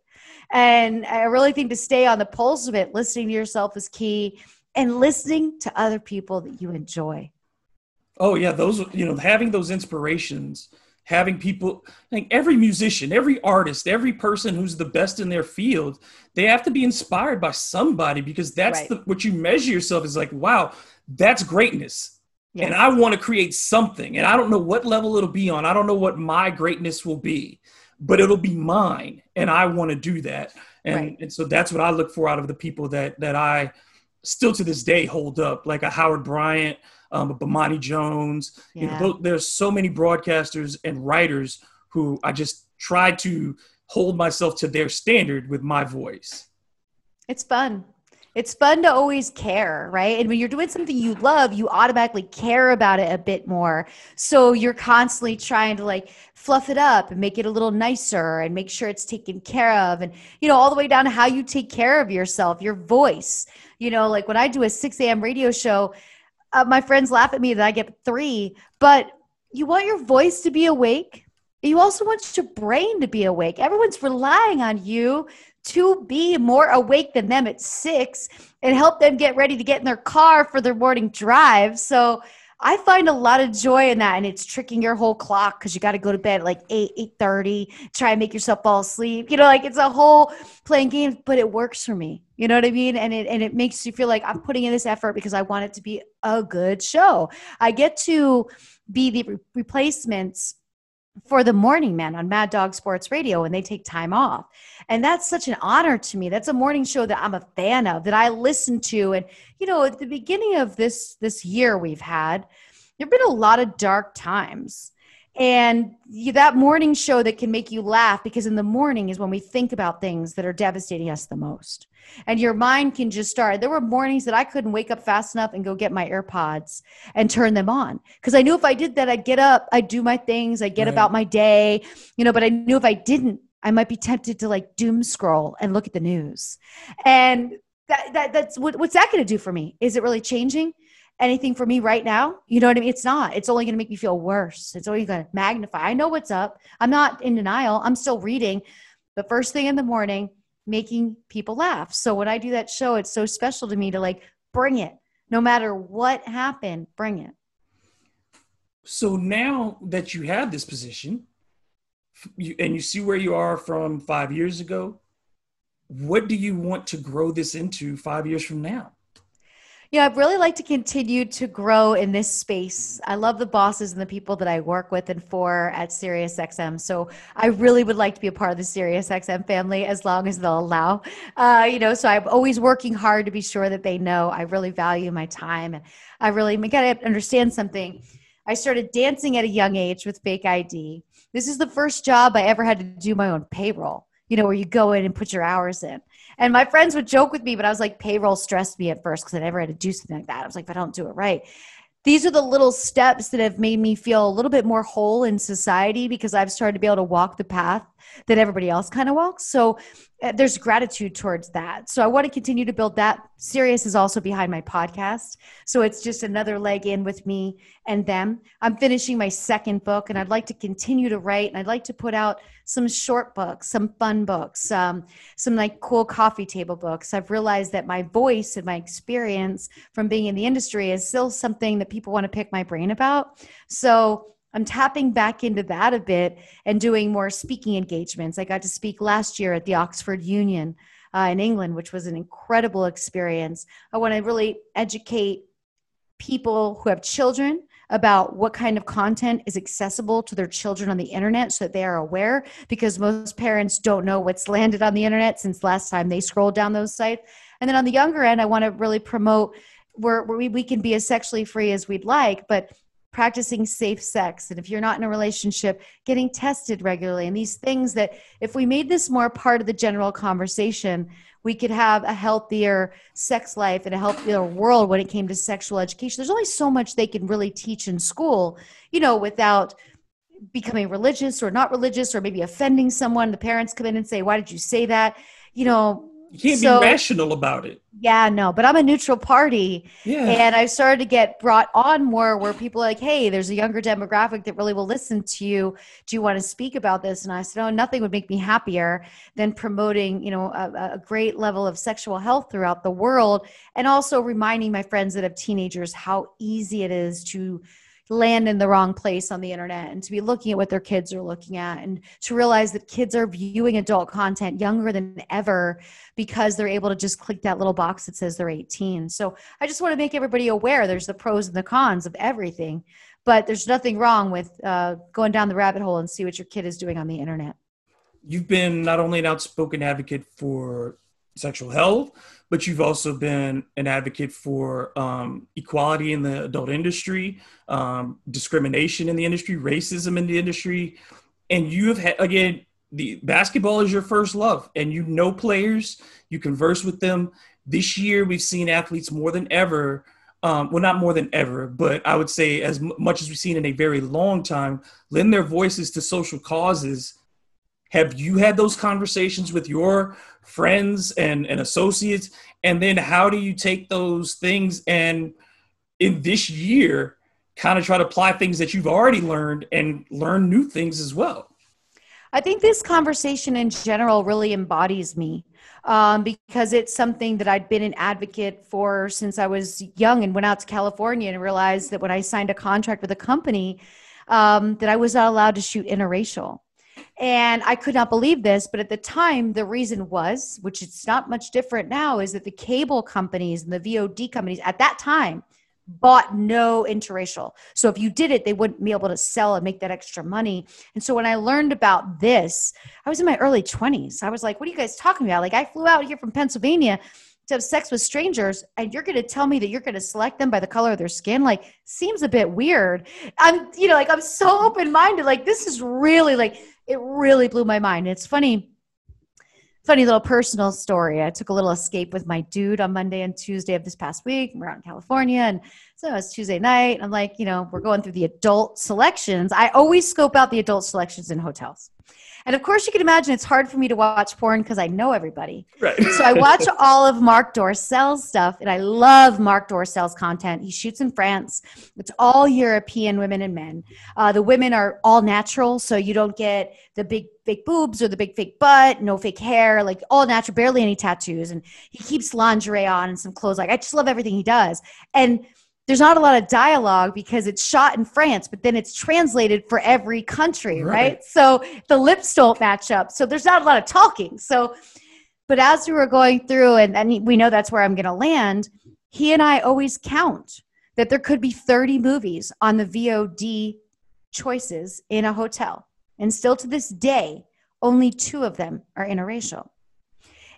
And I really think to stay on the pulse of it, listening to yourself is key and listening to other people that you enjoy. Oh, yeah. Those, you know, having those inspirations, having people, like every musician, every artist, every person who's the best in their field, they have to be inspired by somebody because that's right. the, what you measure yourself is like, wow, that's greatness Yes. And I want to create something. And I don't know what level it'll be on. I don't know what my greatness will be, but it'll be mine. And I want to do that. And, right. and so that's what I look for out of the people that that I still to this day hold up, like a Howard Bryant, um, a Bomani Jones. Yeah. You know, there's so many broadcasters and writers who I just try to hold myself to their standard with my voice. It's fun it's fun to always care, right? And when you're doing something you love, you automatically care about it a bit more. So you're constantly trying to like fluff it up and make it a little nicer and make sure it's taken care of. And, you know, all the way down to how you take care of yourself, your voice. You know, like when I do a 6 a.m. radio show, uh, my friends laugh at me that I get three, but you want your voice to be awake. You also want your brain to be awake. Everyone's relying on you to be more awake than them at six and help them get ready to get in their car for their morning drive. So I find a lot of joy in that, and it's tricking your whole clock because you got to go to bed like eight, eight thirty. Try and make yourself fall asleep. You know, like it's a whole playing games, but it works for me. You know what I mean? And it and it makes you feel like I'm putting in this effort because I want it to be a good show. I get to be the re- replacements for the morning man on Mad Dog Sports Radio when they take time off. And that's such an honor to me. That's a morning show that I'm a fan of, that I listen to. And, you know, at the beginning of this this year we've had, there've been a lot of dark times. And that morning show that can make you laugh because in the morning is when we think about things that are devastating us the most. And your mind can just start. There were mornings that I couldn't wake up fast enough and go get my AirPods and turn them on because I knew if I did that, I'd get up, I'd do my things, I'd get right. about my day, you know, but I knew if I didn't, I might be tempted to like doom scroll and look at the news. And that, that that's what, what's that going to do for me? Is it really changing? anything for me right now. You know what I mean? It's not. It's only going to make me feel worse. It's only going to magnify. I know what's up. I'm not in denial. I'm still reading. The first thing in the morning, making people laugh. So when I do that show, it's so special to me to like bring it. No matter what happened, bring it. So now that you have this position, you, and you see where you are from five years ago, what do you want to grow this into five years from now? Yeah, I'd really like to continue to grow in this space. I love the bosses and the people that I work with and for at SiriusXM. So I really would like to be a part of the SiriusXM family as long as they'll allow. Uh, you know, so I'm always working hard to be sure that they know I really value my time and I really got to understand something. I started dancing at a young age with fake ID. This is the first job I ever had to do my own payroll. You know, where you go in and put your hours in. And my friends would joke with me, but I was like, payroll stressed me at first because I never had to do something like that. I was like, if I don't do it right. These are the little steps that have made me feel a little bit more whole in society because I've started to be able to walk the path that everybody else kind of walks. So uh, there's gratitude towards that. So I want to continue to build that. Sirius is also behind my podcast. So it's just another leg in with me and them. I'm finishing my second book and I'd like to continue to write and I'd like to put out some short books, some fun books, um, some like cool coffee table books. I've realized that my voice and my experience from being in the industry is still something that people want to pick my brain about. So I'm tapping back into that a bit and doing more speaking engagements. I got to speak last year at the Oxford Union uh, in England, which was an incredible experience. I want to really educate people who have children about what kind of content is accessible to their children on the internet so that they are aware because most parents don't know what's landed on the internet since last time they scrolled down those sites and then on the younger end i want to really promote where, where we, we can be as sexually free as we'd like but practicing safe sex. And if you're not in a relationship getting tested regularly. And these things that if we made this more part of the general conversation we could have a healthier sex life and a healthier world when it came to sexual education. There's only so much they can really teach in school you know without becoming religious or not religious or maybe offending someone. The parents come in and say why did you say that? You know you can't so, be rational about it. Yeah, no, but I'm a neutral party. Yeah. And I've started to get brought on more where people are like, hey, there's a younger demographic that really will listen to you. Do you want to speak about this? And I said, oh, nothing would make me happier than promoting, you know, a, a great level of sexual health throughout the world. And also reminding my friends that have teenagers how easy it is to land in the wrong place on the internet and to be looking at what their kids are looking at and to realize that kids are viewing adult content younger than ever because they're able to just click that little box that says they're 18. So I just want to make everybody aware there's the pros and the cons of everything, but there's nothing wrong with uh, going down the rabbit hole and see what your kid is doing on the internet. You've been not only an outspoken advocate for sexual health, but you've also been an advocate for um, equality in the adult industry, um, discrimination in the industry, racism in the industry, and you have had again the basketball is your first love, and you know players, you converse with them. This year, we've seen athletes more than ever. Um, well, not more than ever, but I would say as much as we've seen in a very long time, lend their voices to social causes have you had those conversations with your friends and, and associates? And then how do you take those things and in this year kind of try to apply things that you've already learned and learn new things as well? I think this conversation in general really embodies me um, because it's something that I'd been an advocate for since I was young and went out to California and realized that when I signed a contract with a company, um, that I was not allowed to shoot interracial. And I could not believe this, but at the time, the reason was, which it's not much different now, is that the cable companies and the VOD companies at that time bought no interracial. So if you did it, they wouldn't be able to sell and make that extra money. And so when I learned about this, I was in my early 20s. I was like, what are you guys talking about? Like, I flew out here from Pennsylvania to have sex with strangers and you're going to tell me that you're going to select them by the color of their skin like seems a bit weird i'm you know like i'm so open minded like this is really like it really blew my mind. It's funny. funny little personal story. I took a little escape with my dude on Monday and Tuesday of this past week. We're out in California, and so it was Tuesday night. I'm like, you know, we're going through the adult selections. I always scope out the adult selections in hotels. And of course, you can imagine it's hard for me to watch porn because I know everybody. Right. So I watch all of Marc Dorcel's stuff, and I love Marc Dorcel's content. He shoots in France. It's all European women and men. Uh, the women are all natural, so you don't get the big fake boobs or the big fake butt, no fake hair, like all natural, barely any tattoos. And he keeps lingerie on and some clothes. Like I just love everything he does. And there's not a lot of dialogue because it's shot in France, but then it's translated for every country, right? right? So the lips don't match up. So there's not a lot of talking. So, but as we were going through, and, and we know that's where I'm going to land, he and I always count that there could be 30 movies on the VOD choices in a hotel. And still to this day, only two of them are interracial.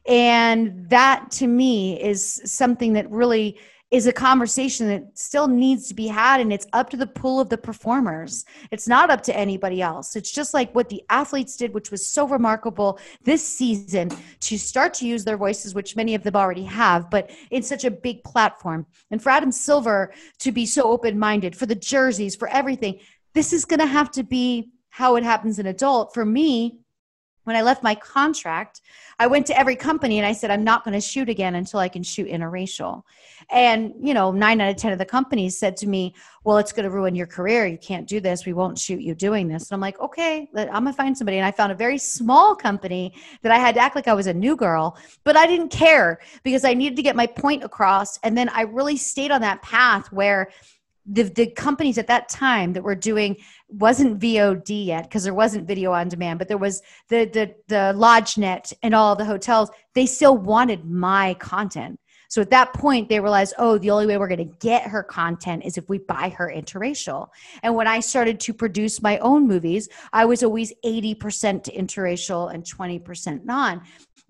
And that to me is something that really is a conversation that still needs to be had and it's up to the pool of the performers. It's not up to anybody else. It's just like what the athletes did which was so remarkable this season to start to use their voices which many of them already have but in such a big platform. And for adam silver to be so open-minded for the jerseys for everything this is going to have to be how it happens in adult. For me when I left my contract, I went to every company and I said, I'm not going to shoot again until I can shoot interracial. And, you know, nine out of 10 of the companies said to me, Well, it's going to ruin your career. You can't do this. We won't shoot you doing this. And I'm like, Okay, I'm going to find somebody. And I found a very small company that I had to act like I was a new girl, but I didn't care because I needed to get my point across. And then I really stayed on that path where the, the companies at that time that were doing wasn't VOD yet because there wasn't video on demand, but there was the the the LodgeNet and all the hotels. They still wanted my content. So at that point, they realized, oh, the only way we're going to get her content is if we buy her interracial. And when I started to produce my own movies, I was always 80% interracial and 20% non.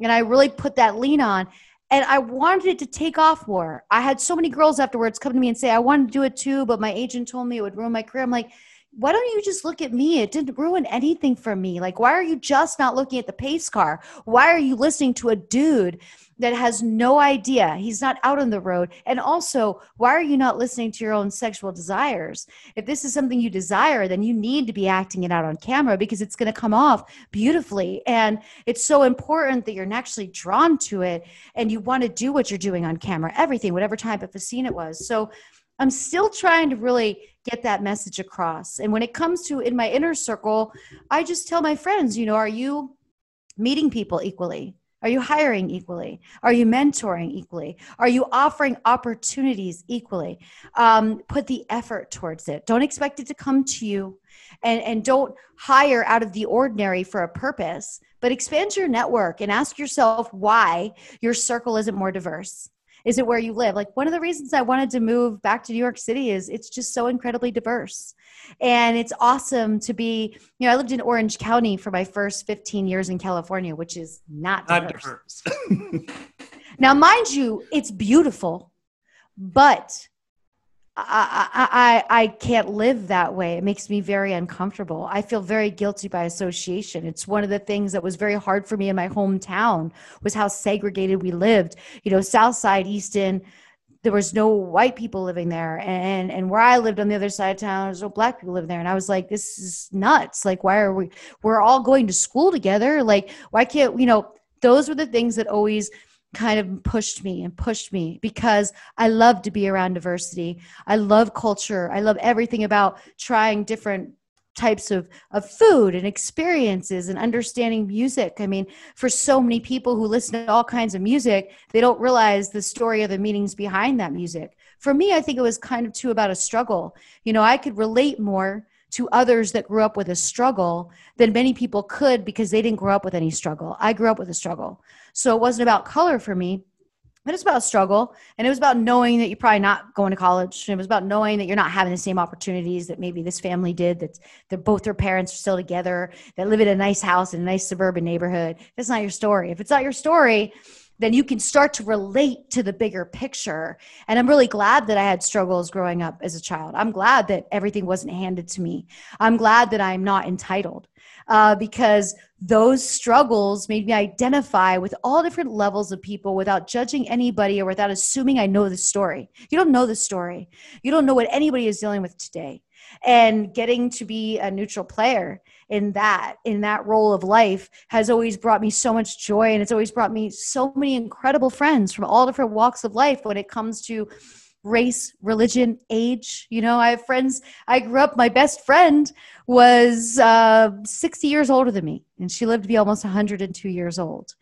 And I really put that lean on and I wanted it to take off more. I had so many girls afterwards come to me and say, I wanted to do it too, but my agent told me it would ruin my career. I'm like, why don't you just look at me? It didn't ruin anything for me. Like, why are you just not looking at the pace car? Why are you listening to a dude that has no idea? He's not out on the road. And also, why are you not listening to your own sexual desires? If this is something you desire, then you need to be acting it out on camera because it's going to come off beautifully. And it's so important that you're naturally drawn to it and you want to do what you're doing on camera, everything, whatever type of a scene it was. So, I'm still trying to really get that message across. And when it comes to in my inner circle, I just tell my friends, you know, are you meeting people equally? Are you hiring equally? Are you mentoring equally? Are you offering opportunities equally? Um, put the effort towards it. Don't expect it to come to you. And, and don't hire out of the ordinary for a purpose, but expand your network and ask yourself why your circle isn't more diverse is it where you live? Like one of the reasons i wanted to move back to new york city is it's just so incredibly diverse. And it's awesome to be you know i lived in orange county for my first 15 years in california which is not diverse, not diverse. now mind you it's beautiful but I, I, I can't live that way. It makes me very uncomfortable. I feel very guilty by association. It's one of the things that was very hard for me in my hometown was how segregated we lived. You know, South Side, Easton, there was no white people living there. And, and where I lived on the other side of town, there's no black people living there. And I was like, this is nuts. Like, why are we, we're all going to school together. Like, why can't, you know, those were the things that always – kind of pushed me and pushed me because I love to be around diversity. I love culture. I love everything about trying different types of, of food and experiences and understanding music. I mean, for so many people who listen to all kinds of music, they don't realize the story of the meanings behind that music. For me, I think it was kind of too about a struggle. You know, I could relate more to others that grew up with a struggle than many people could because they didn't grow up with any struggle. I grew up with a struggle. So it wasn't about color for me, but it's about struggle. And it was about knowing that you're probably not going to college. And it was about knowing that you're not having the same opportunities that maybe this family did, that, that both their parents are still together, that live in a nice house in a nice suburban neighborhood. That's not your story. If it's not your story, then you can start to relate to the bigger picture. And I'm really glad that I had struggles growing up as a child. I'm glad that everything wasn't handed to me. I'm glad that I'm not entitled uh, because those struggles made me identify with all different levels of people without judging anybody or without assuming I know the story. You don't know the story. You don't know what anybody is dealing with today. And getting to be a neutral player in that in that role of life has always brought me so much joy and it's always brought me so many incredible friends from all different walks of life when it comes to race, religion, age. You know, I have friends. I grew up, my best friend was uh, 60 years older than me, and she lived to be almost 102 years old.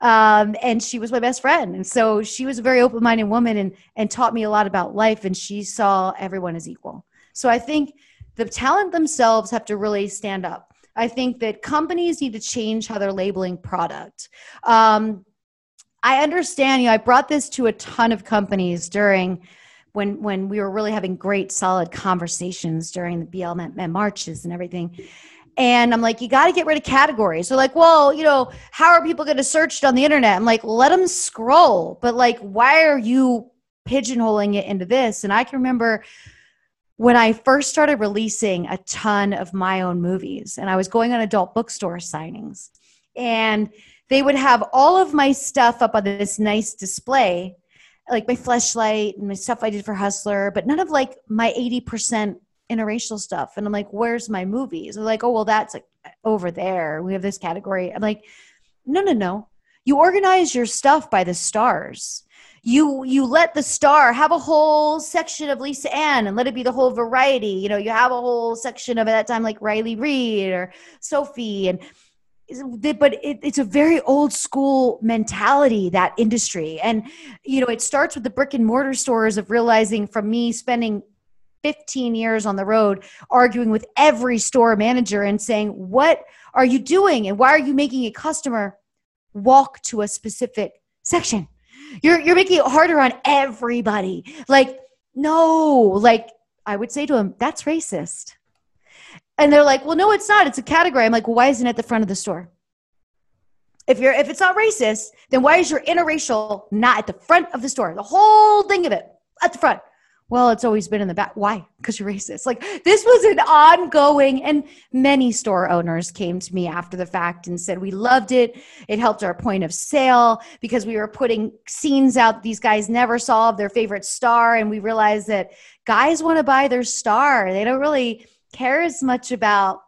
Um, and she was my best friend. And so she was a very open minded woman and, and taught me a lot about life, and she saw everyone as equal. So I think the talent themselves have to really stand up. I think that companies need to change how they're labeling product. Um, I understand, you know, I brought this to a ton of companies during when when we were really having great solid conversations during the BLM marches and everything. And I'm like, you got to get rid of categories. So like, well, you know, how are people going to search it on the internet? I'm like, let them scroll. But like, why are you pigeonholing it into this? And I can remember when I first started releasing a ton of my own movies, and I was going on adult bookstore signings, and they would have all of my stuff up on this nice display like my fleshlight and my stuff I did for Hustler, but none of like my 80% interracial stuff. And I'm like, where's my movies? They're like, oh, well, that's like over there. We have this category. I'm like, no, no, no. You organize your stuff by the stars. You you let the star have a whole section of Lisa Ann and let it be the whole variety. You know, you have a whole section of at that time like Riley Reid or Sophie and but it, it's a very old school mentality that industry and you know it starts with the brick and mortar stores of realizing from me spending 15 years on the road arguing with every store manager and saying what are you doing and why are you making a customer walk to a specific section you're you're making it harder on everybody like no like i would say to him that's racist and they're like, well, no, it's not. It's a category. I'm like, well, why isn't it at the front of the store? If you're if it's not racist, then why is your interracial not at the front of the store? The whole thing of it at the front. Well, it's always been in the back. Why? Because you're racist. Like this was an ongoing, and many store owners came to me after the fact and said, We loved it. It helped our point of sale because we were putting scenes out these guys never saw of their favorite star. And we realized that guys want to buy their star. They don't really care as much about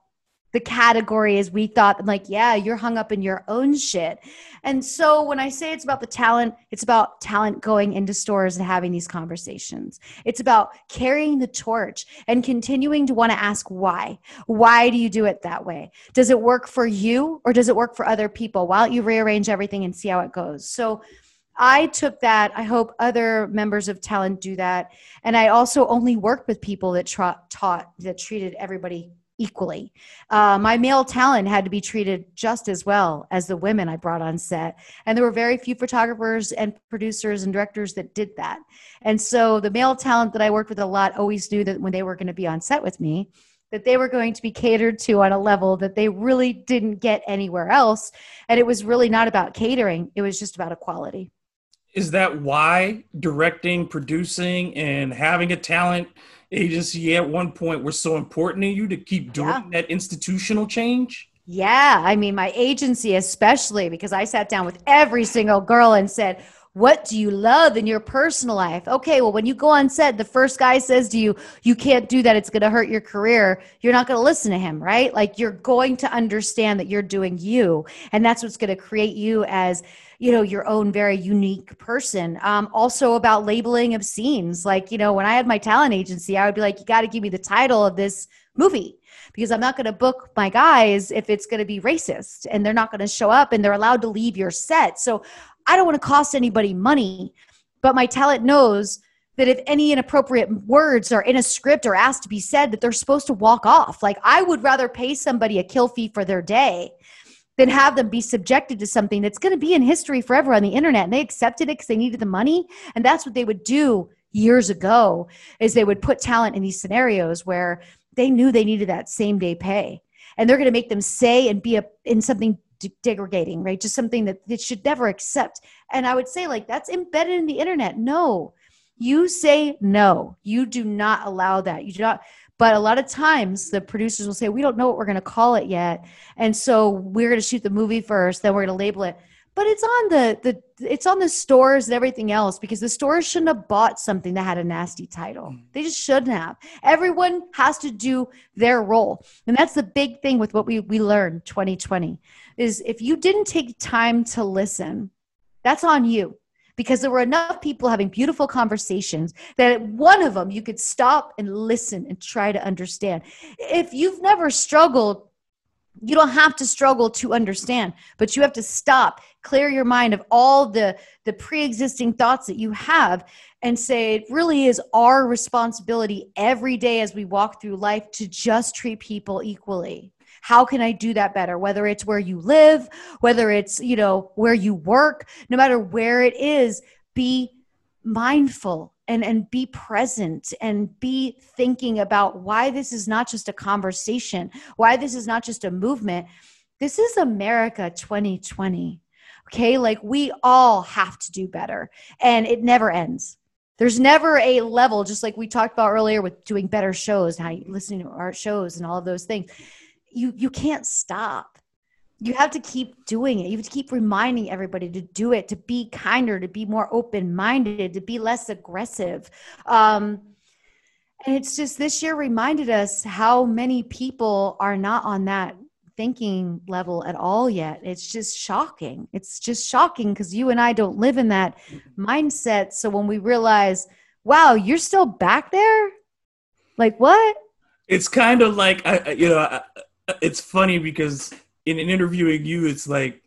the category as we thought like yeah you're hung up in your own shit. And so when i say it's about the talent it's about talent going into stores and having these conversations. It's about carrying the torch and continuing to want to ask why. Why do you do it that way? Does it work for you or does it work for other people? Why don't you rearrange everything and see how it goes? So I took that. I hope other members of talent do that. And I also only worked with people that tra- taught, that treated everybody equally. Uh, my male talent had to be treated just as well as the women I brought on set. And there were very few photographers and producers and directors that did that. And so the male talent that I worked with a lot always knew that when they were going to be on set with me, that they were going to be catered to on a level that they really didn't get anywhere else. And it was really not about catering, it was just about equality is that why directing, producing, and having a talent agency at one point were so important to you to keep doing yeah. that institutional change? Yeah, I mean, my agency, especially because I sat down with every single girl and said, what do you love in your personal life? Okay, well, when you go on set, the first guy says to you, you can't do that. It's going to hurt your career. You're not going to listen to him, right? Like you're going to understand that you're doing you. And that's what's going to create you as you know your own very unique person. Um, also about labeling of scenes. Like you know when i had my talent agency i would be like you got to give me the title of this movie because i'm not going to book my guys if it's going to be racist and they're not going to show up and they're allowed to leave your set. So i don't want to cost anybody money but my talent knows that if any inappropriate words are in a script or asked to be said that they're supposed to walk off. Like i would rather pay somebody a kill fee for their day than have them be subjected to something that's going to be in history forever on the internet. And they accepted it because they needed the money. And that's what they would do years ago is they would put talent in these scenarios where they knew they needed that same day pay. And they're going to make them say and be a, in something degrading, right? Just something that they should never accept. And I would say, like, that's embedded in the internet. No, you say no. You do not allow that. You do not But a lot of times the producers will say, We don't know what we're going to call it yet. And so we're going to shoot the movie first, then we're going to label it. But it's on the, the it's on the stores and everything else because the stores shouldn't have bought something that had a nasty title. Mm. They just shouldn't have. Everyone has to do their role. And that's the big thing with what we, we learned 2020 is if you didn't take time to listen, that's on you because there were enough people having beautiful conversations that one of them you could stop and listen and try to understand. If you've never struggled, you don't have to struggle to understand, but you have to stop, clear your mind of all the the pre-existing thoughts that you have and say it really is our responsibility every day as we walk through life to just treat people equally how can i do that better? Whether it's where you live whether it's you know where you work no matter where it is be mindful and and be present and be thinking about why this is not just a conversation why this is not just a movement. This is america 2020 okay? Like we all have to do better and it never ends. There's never a level just like we talked about earlier with doing better shows how you listening to our shows and all of those things you you can't stop. You have to keep doing it. You have to keep reminding everybody to do it to be kinder to be more open-minded to be less aggressive. Um, and it's just this year reminded us how many people are not on that thinking level at all yet. It's just shocking. It's just shocking because you and i don't live in that mindset. So when we realize wow you're still back there? Like what? It's kind of like I, you know it's funny because in, in interviewing you, it's like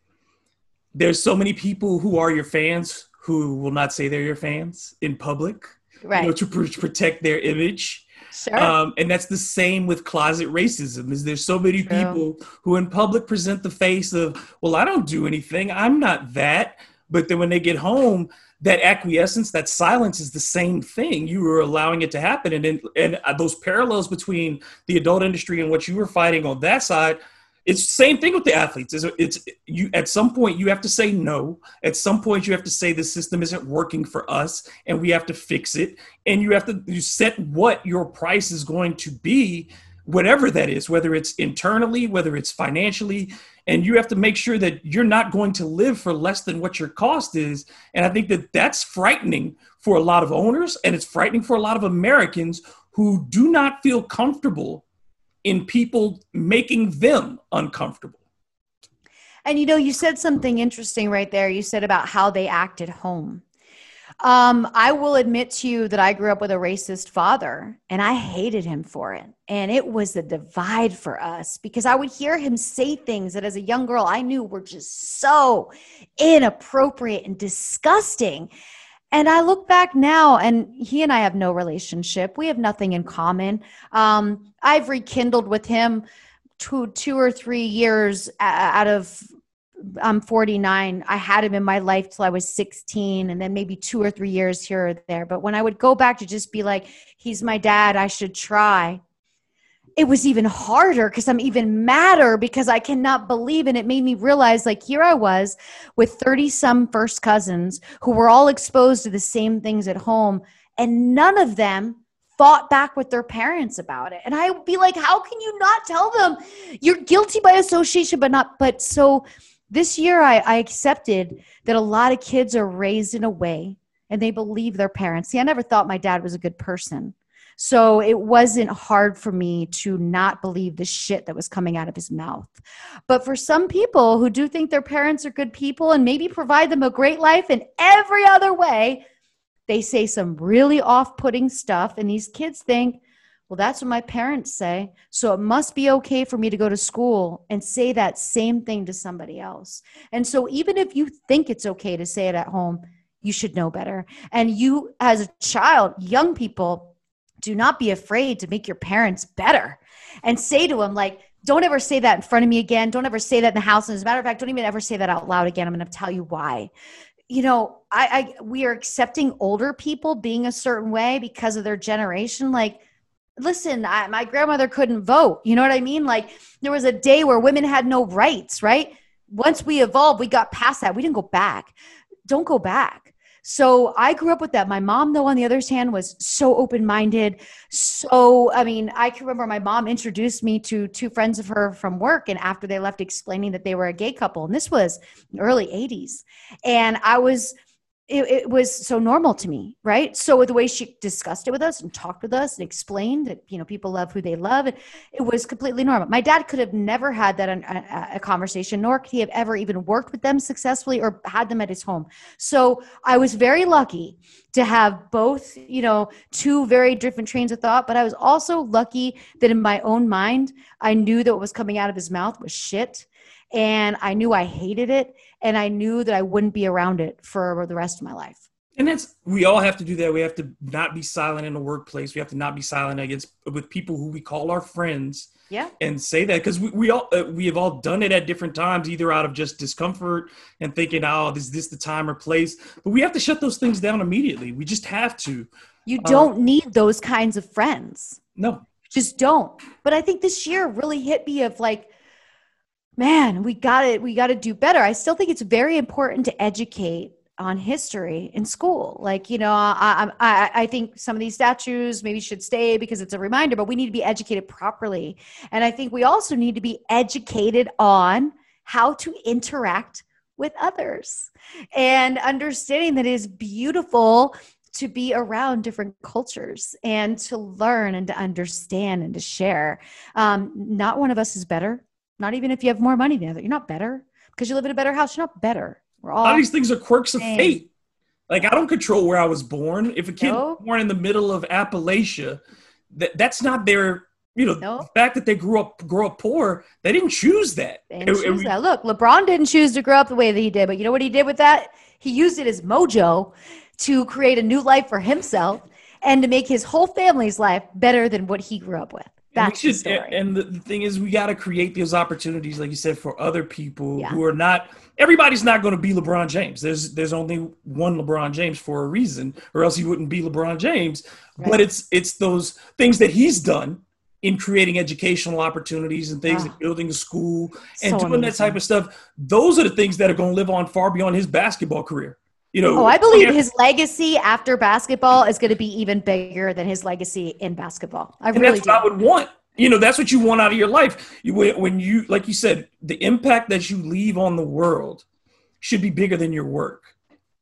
there's so many people who are your fans who will not say they're your fans in public, right? You know, to pr- protect their image. Sure. Um, and that's the same with closet racism. Is there's so many True. people who in public present the face of, well, I don't do anything. I'm not that. But then when they get home, that acquiescence, that silence is the same thing. You were allowing it to happen. And, and uh, those parallels between the adult industry and what you were fighting on that side, it's the same thing with the athletes. It's, it's you at some point you have to say no. At some point you have to say the system isn't working for us and we have to fix it. And you have to you set what your price is going to be, whatever that is, whether it's internally, whether it's financially, and you have to make sure that you're not going to live for less than what your cost is. And i think that that's frightening for a lot of owners and it's frightening for a lot of americans who do not feel comfortable in people making them uncomfortable. And you know you said something interesting right there. You said about how they act at home um, I will admit to you that I grew up with a racist father and I hated him for it. And it was a divide for us because I would hear him say things that as a young girl I knew were just so inappropriate and disgusting. And I look back now, and he and I have no relationship. We have nothing in common. Um, I've rekindled with him two, two or three years out of I'm 49. I had him in my life till I was 16, and then maybe two or three years here or there. But when I would go back to just be like, he's my dad, I should try, it was even harder because I'm even madder because I cannot believe. And it made me realize like, here I was with 30 some first cousins who were all exposed to the same things at home, and none of them fought back with their parents about it. And I would be like, how can you not tell them you're guilty by association, but not, but so this year I, I accepted that a lot of kids are raised in a way and they believe their parents. See, I never thought my dad was a good person. So it wasn't hard for me to not believe the shit that was coming out of his mouth. But for some people who do think their parents are good people and maybe provide them a great life in every other way, they say some really off putting stuff. And these kids think, well, that's what my parents say. So it must be okay for me to go to school and say that same thing to somebody else. And so even if you think it's okay to say it at home, you should know better. And you, as a child, young people, do not be afraid to make your parents better and say to them, like, don't ever say that in front of me again. Don't ever say that in the house. And as a matter of fact, don't even ever say that out loud again. I'm going to tell you why. You know, I, I we are accepting older people being a certain way because of their generation. Like, listen, I, my grandmother couldn't vote. You know what I mean? Like there was a day where women had no rights, right? Once we evolved, we got past that. We didn't go back. Don't go back. So I grew up with that. My mom, though, on the other hand, was so open minded. So, I mean, I can remember my mom introduced me to two friends of her from work, and after they left, explaining that they were a gay couple. And this was early 80s. And I was it, it, was so normal to me, right? So the way she discussed it with us and talked with us and explained that you know people love who they love, it, was completely normal. My dad could have never had that a, a conversation, nor could he have ever even worked with them successfully or had them at his home. So I was very lucky to have both, you know, two very different trains of thought. But I was also lucky that in my own mind, I knew that what was coming out of his mouth was shit and I knew I hated it and I knew that I wouldn't be around it for the rest of my life. And that's we all have to do that. We have to not be silent in the workplace. We have to not be silent against with people who we call our friends. Yeah. And say that because we, we all uh, we have all done it at different times, either out of just discomfort and thinking, "Oh, is this the time or place?" But we have to shut those things down immediately. We just have to. You don't um, need those kinds of friends. No. Just don't. But I think this year really hit me of like man, we got it. We got to do better. I still think it's very important to educate on history in school. Like, you know, I, I, I think some of these statues maybe should stay because it's a reminder, but we need to be educated properly. And I think we also need to be educated on how to interact with others and understanding that it is beautiful to be around different cultures and to learn and to understand and to share. Um, not one of us is better not even if you have more money than other. You're not better because you live in a better house. You're not better. We're all. A lot of these things are quirks of fate. Like I don't control where I was born. If a kid nope. born in the middle of Appalachia, that that's not their. You know, nope. the fact that they grew up grow up poor, they didn't choose that. They didn't it, choose it, that. Look, LeBron didn't choose to grow up the way that he did, but you know what he did with that? He used it as mojo to create a new life for himself and to make his whole family's life better than what he grew up with. That's should, the story. And the, the thing is, we got to create those opportunities, like you said, for other people yeah. who are not. Everybody's not going to be LeBron James. There's there's only one LeBron James for a reason, or else he wouldn't be LeBron James. Right. But it's it's those things that he's done in creating educational opportunities and things, oh, and building a school and so doing amazing. that type of stuff. Those are the things that are going to live on far beyond his basketball career. You know, oh, I believe his legacy after basketball is going to be even bigger than his legacy in basketball. I and really that's do. what I would want. You know, that's what you want out of your life. You, when you, like you said, the impact that you leave on the world should be bigger than your work.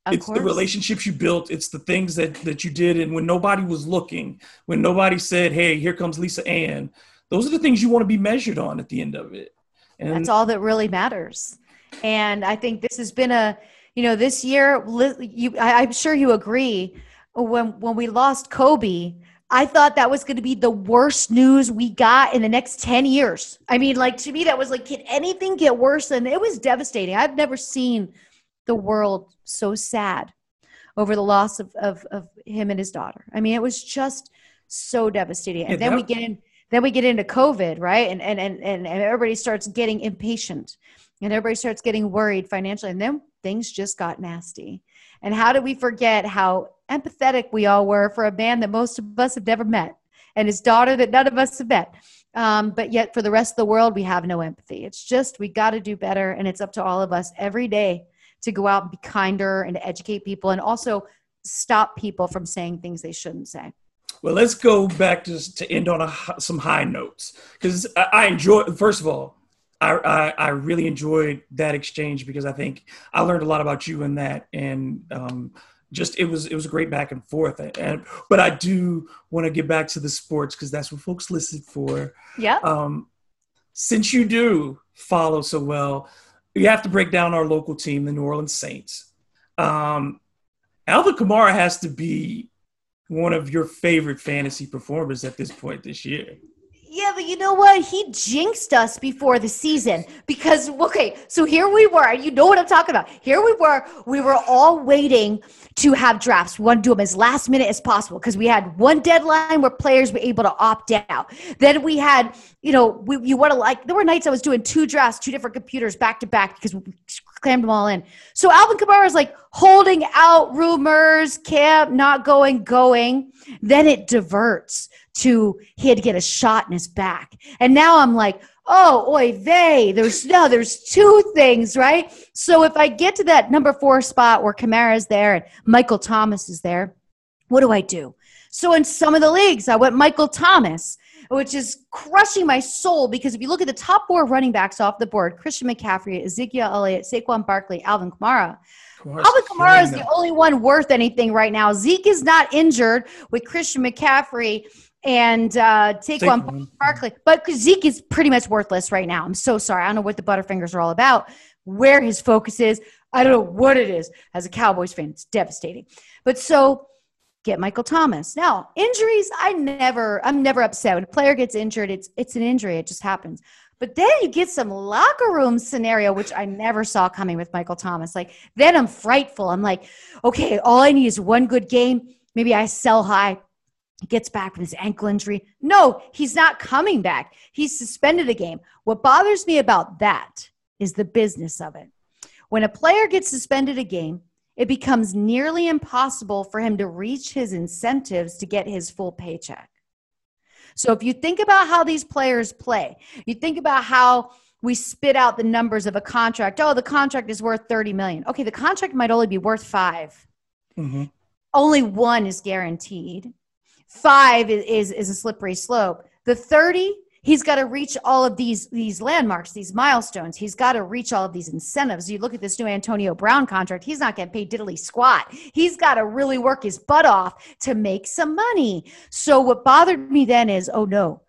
Of it's course. the relationships you built. It's the things that that you did, and when nobody was looking, when nobody said, "Hey, here comes Lisa Ann," those are the things you want to be measured on at the end of it. And that's all that really matters. And I think this has been a you know, this year, you, I, I'm sure you agree. When when we lost Kobe, I thought that was going to be the worst news we got in the next 10 years. I mean, like to me, that was like, can anything get worse? And it was devastating. I've never seen the world so sad over the loss of, of, of him and his daughter. I mean, it was just so devastating. And then we get in, then we get into COVID, right? And, and, and, and everybody starts getting impatient and everybody starts getting worried financially. And then things just got nasty. And how do we forget how empathetic we all were for a man that most of us have never met and his daughter that none of us have met? Um, but yet, for the rest of the world, we have no empathy. It's just we got to do better. And it's up to all of us every day to go out and be kinder and to educate people and also stop people from saying things they shouldn't say. Well, let's go back to, to end on a, some high notes because I, I enjoy, first of all, I, I, I, really enjoyed that exchange because I think I learned a lot about you in that, and um, just it was it was a great back and forth. And but I do want to get back to the sports because that's what folks listen for. Yeah. Um, since you do follow so well, you have to break down our local team, the New Orleans Saints. Um, Alvin Kamara has to be one of your favorite fantasy performers at this point this year. Yeah, but you know what? He jinxed us before the season because, okay, so here we were. You know what I'm talking about. Here we were. We were all waiting to have drafts. We want to do them as last minute as possible because we had one deadline where players were able to opt out. Then we had, you know, we, you want to like, there were nights I was doing two drafts, two different computers back to back because we crammed them all in. So Alvin Kamara is like holding out rumors, camp not going, going. Then it diverts to he had to get a shot in his back. And now I'm like, oh, oy vey, there's no, there's two things, right? So if I get to that number four spot where Kamara's there and Michael Thomas is there, what do I do? So in some of the leagues, I went Michael Thomas, which is crushing my soul because if you look at the top four running backs off the board, Christian McCaffrey, Ezekiel Elliott, Saquon Barkley, Alvin Kamara. Alvin Kamara is the only one worth anything right now. Zeke is not injured with Christian McCaffrey and uh, Saquon Barkley, but Zeke is pretty much worthless right now. I'm so sorry. I don't know what the Butterfingers are all about, where his focus is. I don't know what it is. As a Cowboys fan, it's devastating. But so get Michael Thomas. Now, injuries, I never, I'm never upset when a player gets injured. It's it's an injury. It just happens. But then you get some locker room scenario, which I never saw coming with Michael Thomas. Like then I'm frightful. I'm like, okay, all I need is one good game. Maybe I sell high gets back from his ankle injury. No, he's not coming back. He's suspended a game. What bothers me about that is the business of it. When a player gets suspended a game, it becomes nearly impossible for him to reach his incentives to get his full paycheck. So if you think about how these players play, you think about how we spit out the numbers of a contract. Oh, the contract is worth 30 million. Okay, the contract might only be worth 5 mm-hmm. Only one is guaranteed five is, is, a slippery slope. The 30, he's got to reach all of these these landmarks these milestones he's got to reach all of these incentives you look at this new antonio brown contract he's not getting paid diddly squat he's got to really work his butt off to make some money so what bothered me then is oh no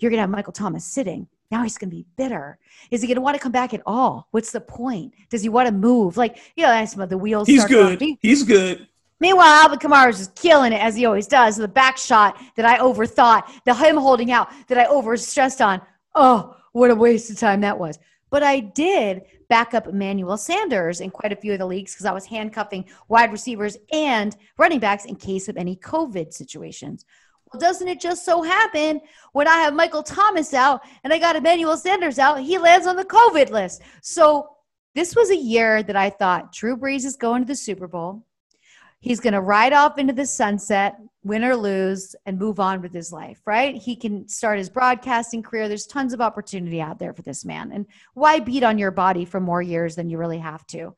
you're going to have michael thomas sitting now he's going to be bitter. Is he going to want to come back at all? What's the point? Does he want to move? Like, you know, some of the wheels. He's good. He's good. Meanwhile, Alvin Kamara is just killing it as he always does. The back shot that I overthought, the him holding out that I overstressed on. Oh, what a waste of time that was. But I did back up Emmanuel Sanders in quite a few of the leagues because I was handcuffing wide receivers and running backs in case of any COVID situations. Well, doesn't it just so happen when I have Michael Thomas out and I got Emmanuel Sanders out, he lands on the COVID list. So this was a year that I thought Drew Brees is going to the Super Bowl. He's going to ride off into the sunset, win or lose, and move on with his life, right? He can start his broadcasting career. There's tons of opportunity out there for this man. And why beat on your body for more years than you really have to?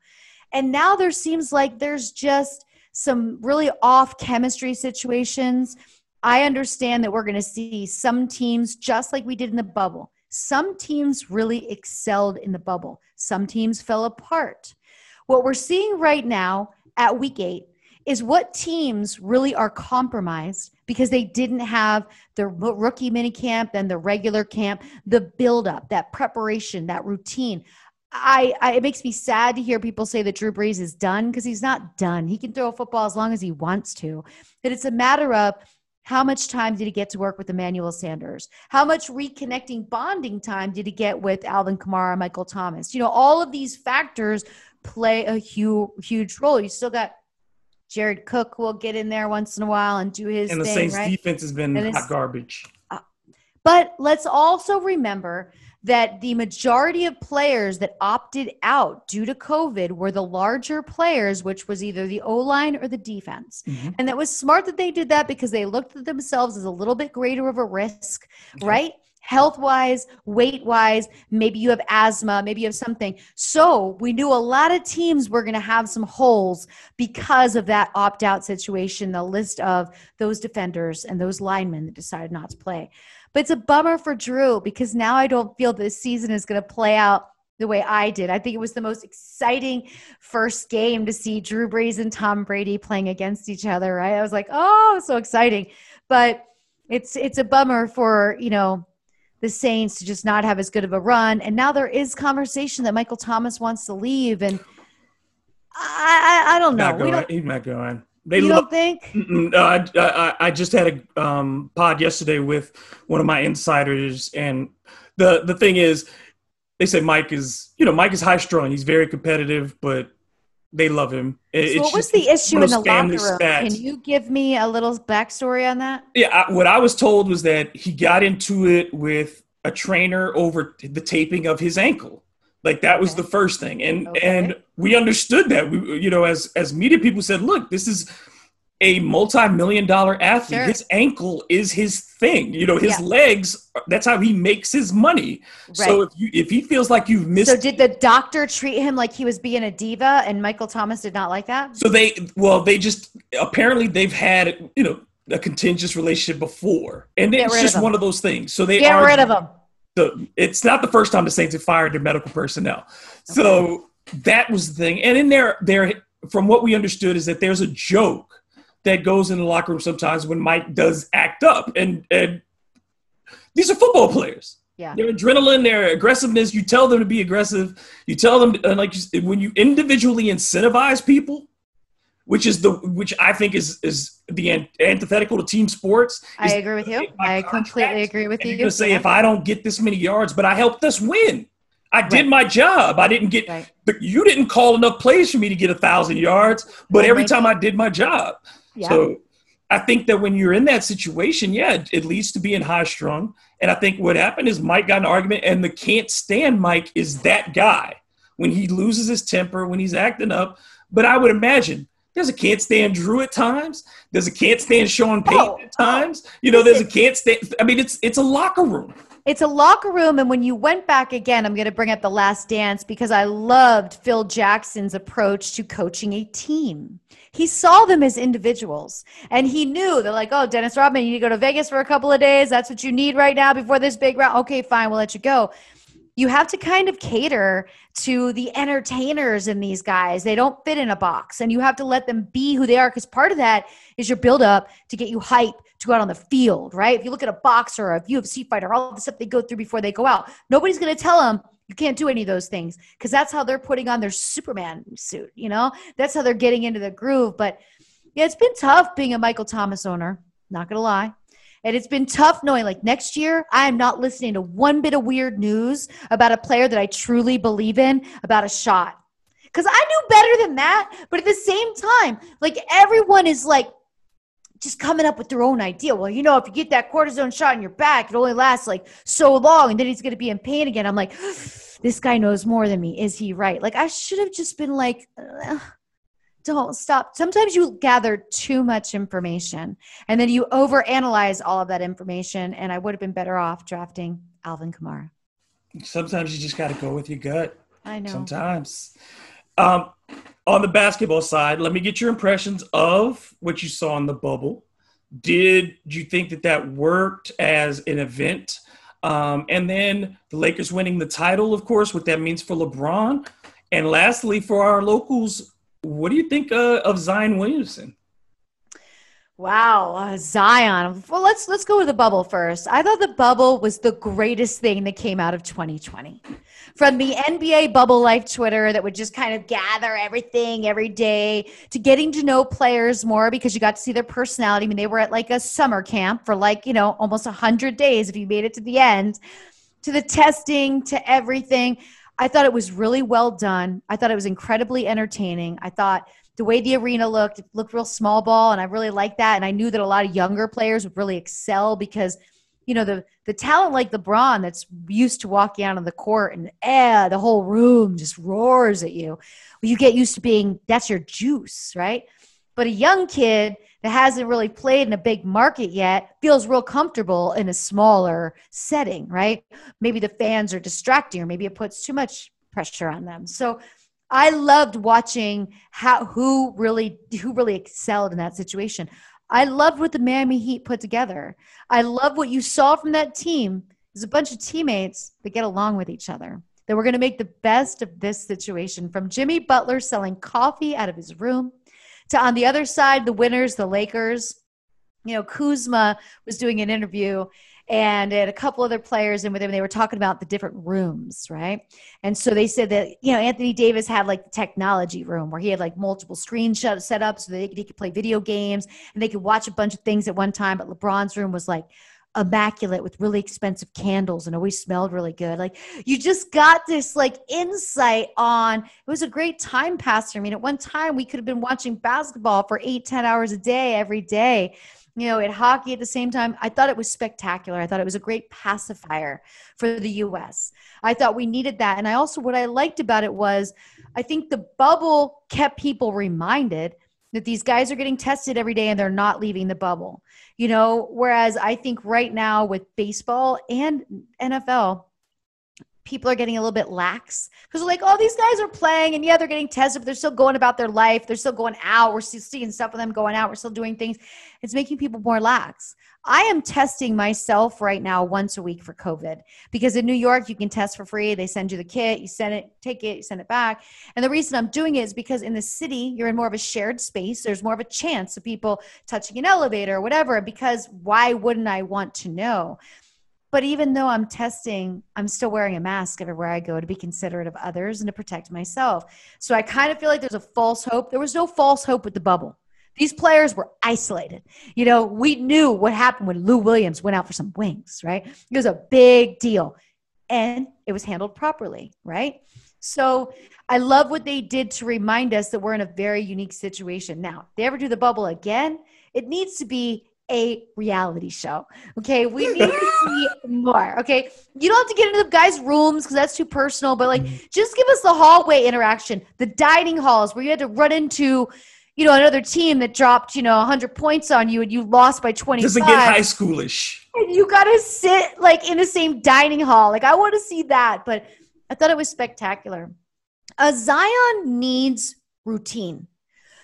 And now there seems like there's just some really off chemistry situations. I understand that we're going to see some teams, just like we did in the bubble, some teams really excelled in the bubble, some teams fell apart. What we're seeing right now at week eight is what teams really are compromised because they didn't have the rookie mini camp and the regular camp, the buildup, that preparation, that routine. I, I, it makes me sad to hear people say that Drew Brees is done because he's not done. He can throw a football as long as he wants to. But it's a matter of how much time did he get to work with Emmanuel Sanders? How much reconnecting bonding time did he get with Alvin Kamara, Michael Thomas? You know, all of these factors play a huge huge role. You still got Jared Cook will get in there once in a while and do his thing. and the thing, Saints right? defense has been hot garbage. Uh, but let's also remember that the majority of players that opted out due to COVID were the larger players, which was either the O line or the defense. Mm-hmm. And that was smart that they did that because they looked at themselves as a little bit greater of a risk, okay. right? Health wise, weight wise, maybe you have asthma, maybe you have something. So we knew a lot of teams were going to have some holes because of that opt out situation, the list of those defenders and those linemen that decided not to play. But it's a bummer for Drew because now I don't feel this season is going to play out the way I did. I think it was the most exciting first game to see Drew Brees and Tom Brady playing against each other, right? I was like, "Oh, so exciting." But it's it's a bummer for, you know, the Saints to just not have as good of a run. And now there is conversation that Michael Thomas wants to leave. And I, I, I don't know. Not don't, he's not going. They you don't think? No, I, I, I just had a um, pod yesterday with one of my insiders, and the the thing is, they say Mike is, you know, Mike is high strung. He's very competitive, but they love him. It, so what was the issue in the locker room? Can you give me a little backstory on that? Yeah, I, what I was told was that he got into it with a trainer over the taping of his ankle. Like that was okay. the first thing, and okay. and we understood that. We, you know, as as media people said, look, this is a multi-million dollar athlete. Sure. His ankle is his thing. You know, his Yeah. legs. That's how he makes his money. So if you if he feels like you've missed, So did the doctor treat him like he was being a diva and Michael Thomas did not like that? so they well they just apparently they've had you know a contentious relationship before, and Get it's rid of just one of those things. So they Get are rid of him. the it's not the first time the Saints have fired their medical personnel. So that was the thing. And in there, there from what we understood is that there's a joke that goes in the locker room sometimes when Mike does act up. And and these are football players. Yeah. Their adrenaline, their aggressiveness, you tell them to be aggressive. You tell them and like when you individually incentivize people, which is the which I think is is the antithetical to team sports. I agree with you. I completely agree with you. you're gonna say Yeah. if I don't get this many yards, but I helped us win. I did my job. I didn't get, Right. you didn't call enough plays for me to get a thousand yards. But every time I did my job, Yeah. so I think that when you're in that situation, yeah, it, leads to being high strung. And I think what happened is Mike got an argument, and the can't stand Mike is that guy when he loses his temper, when he's acting up. But I would imagine there's a can't stand Drew at times. There's a can't stand Sean Payton Oh, at oh. times. You know, there's a can't stand. I mean, it's it's a locker room. It's a locker room. And when you went back again, I'm going to bring up the last dance because I loved Phil Jackson's approach to coaching a team. He saw them as individuals and he knew they're like, oh, Dennis Rodman, you need to go to Vegas for a couple of days. That's what you need right now before this big round. Okay, fine, we'll let you go. You have to kind of cater to the entertainers in these guys. They don't fit in a box and you have to let them be who they are because part of that is your build up to get you hype to go out on the field, right? If you look at a boxer or a UFC fighter, all the stuff they go through before they go out, nobody's going to tell them you can't do any of those things because that's how they're putting on their Superman suit, you know? That's how they're getting into the groove. But yeah, it's been tough being a Michael Thomas owner, not going to lie. And it's been tough knowing like next year, I am not listening to one bit of weird news about a player that I truly believe in about a shot. Because I knew better than that. But at the same time, like everyone is like, just coming up with their own idea. Well, you know, if you get that cortisone shot in your back, it only lasts like so long and then he's going to be in pain again. I'm like, this guy knows more than me. Is he right? Like, I should have just been like, "Ugh, don't stop. Sometimes you gather too much information and then you overanalyze all of that information. And I would have been better off drafting Alvin Kamara. Sometimes you just got to go with your gut. I know. Sometimes. Um, on the basketball side, let me get your impressions of what you saw in the bubble. Did you think that that worked as an event? Um, and then the Lakers winning the title, of course, what that means for LeBron. And lastly, for our locals, what do you think uh, of Zion Williamson? Wow, uh, Zion. Well, let's let's go with the bubble first. I thought the bubble was the greatest thing that came out of 2020. From the NBA bubble life Twitter that would just kind of gather everything every day to getting to know players more because you got to see their personality. I mean, they were at like a summer camp for like, you know, almost 100 days if you made it to the end, to the testing, to everything. I thought it was really well done. I thought it was incredibly entertaining. I thought the way the arena looked, it looked real small ball, and I really liked that. And I knew that a lot of younger players would really excel because, you know, the the talent like LeBron that's used to walking out on the court and eh, the whole room just roars at you. You get used to being that's your juice, right? But a young kid that hasn't really played in a big market yet feels real comfortable in a smaller setting, right? Maybe the fans are distracting, or maybe it puts too much pressure on them. So I loved watching how who really who really excelled in that situation. I loved what the Miami Heat put together. I love what you saw from that team. There's a bunch of teammates that get along with each other. That we're going to make the best of this situation. From Jimmy Butler selling coffee out of his room to on the other side, the winners, the Lakers. You know, Kuzma was doing an interview and a couple other players in with him. They were talking about the different rooms, right? And so they said that you know Anthony Davis had like the technology room where he had like multiple screens set up so that they could, he could play video games and they could watch a bunch of things at one time. But LeBron's room was like immaculate with really expensive candles and always smelled really good. Like you just got this like insight on it was a great time passer. I mean, at one time we could have been watching basketball for eight, ten hours a day every day you know, at hockey at the same time. I thought it was spectacular. I thought it was a great pacifier for the US. I thought we needed that. And I also, what I liked about it was I think the bubble kept people reminded that these guys are getting tested every day and they're not leaving the bubble. You know, whereas I think right now with baseball and NFL, people are getting a little bit lax because like, oh, these guys are playing and yeah, they're getting tested, but they're still going about their life. They're still going out. We're still seeing stuff with them going out. We're still doing things. It's making people more lax. I am testing myself right now once a week for COVID because in New York, you can test for free. They send you the kit, you send it, take it, you send it back. And the reason I'm doing it is because in the city, you're in more of a shared space. There's more of a chance of people touching an elevator or whatever. Because why wouldn't I want to know? But even though I'm testing, I'm still wearing a mask everywhere I go to be considerate of others and to protect myself. So I kind of feel like there's a false hope. There was no false hope with the bubble. These players were isolated. You know, we knew what happened when Lou Williams went out for some wings, right? It was a big deal. And it was handled properly, right? So I love what they did to remind us that we're in a very unique situation. Now, if they ever do the bubble again, it needs to be a reality show. Okay. We need to see more. Okay. You don't have to get into the guys' rooms because that's too personal, but like mm-hmm. just give us the hallway interaction, the dining halls where you had to run into you know, another team that dropped, you know, 100 points on you and you lost by 20. Doesn't get high schoolish. And you got to sit like in the same dining hall. Like, I want to see that. But I thought it was spectacular. A Zion needs routine.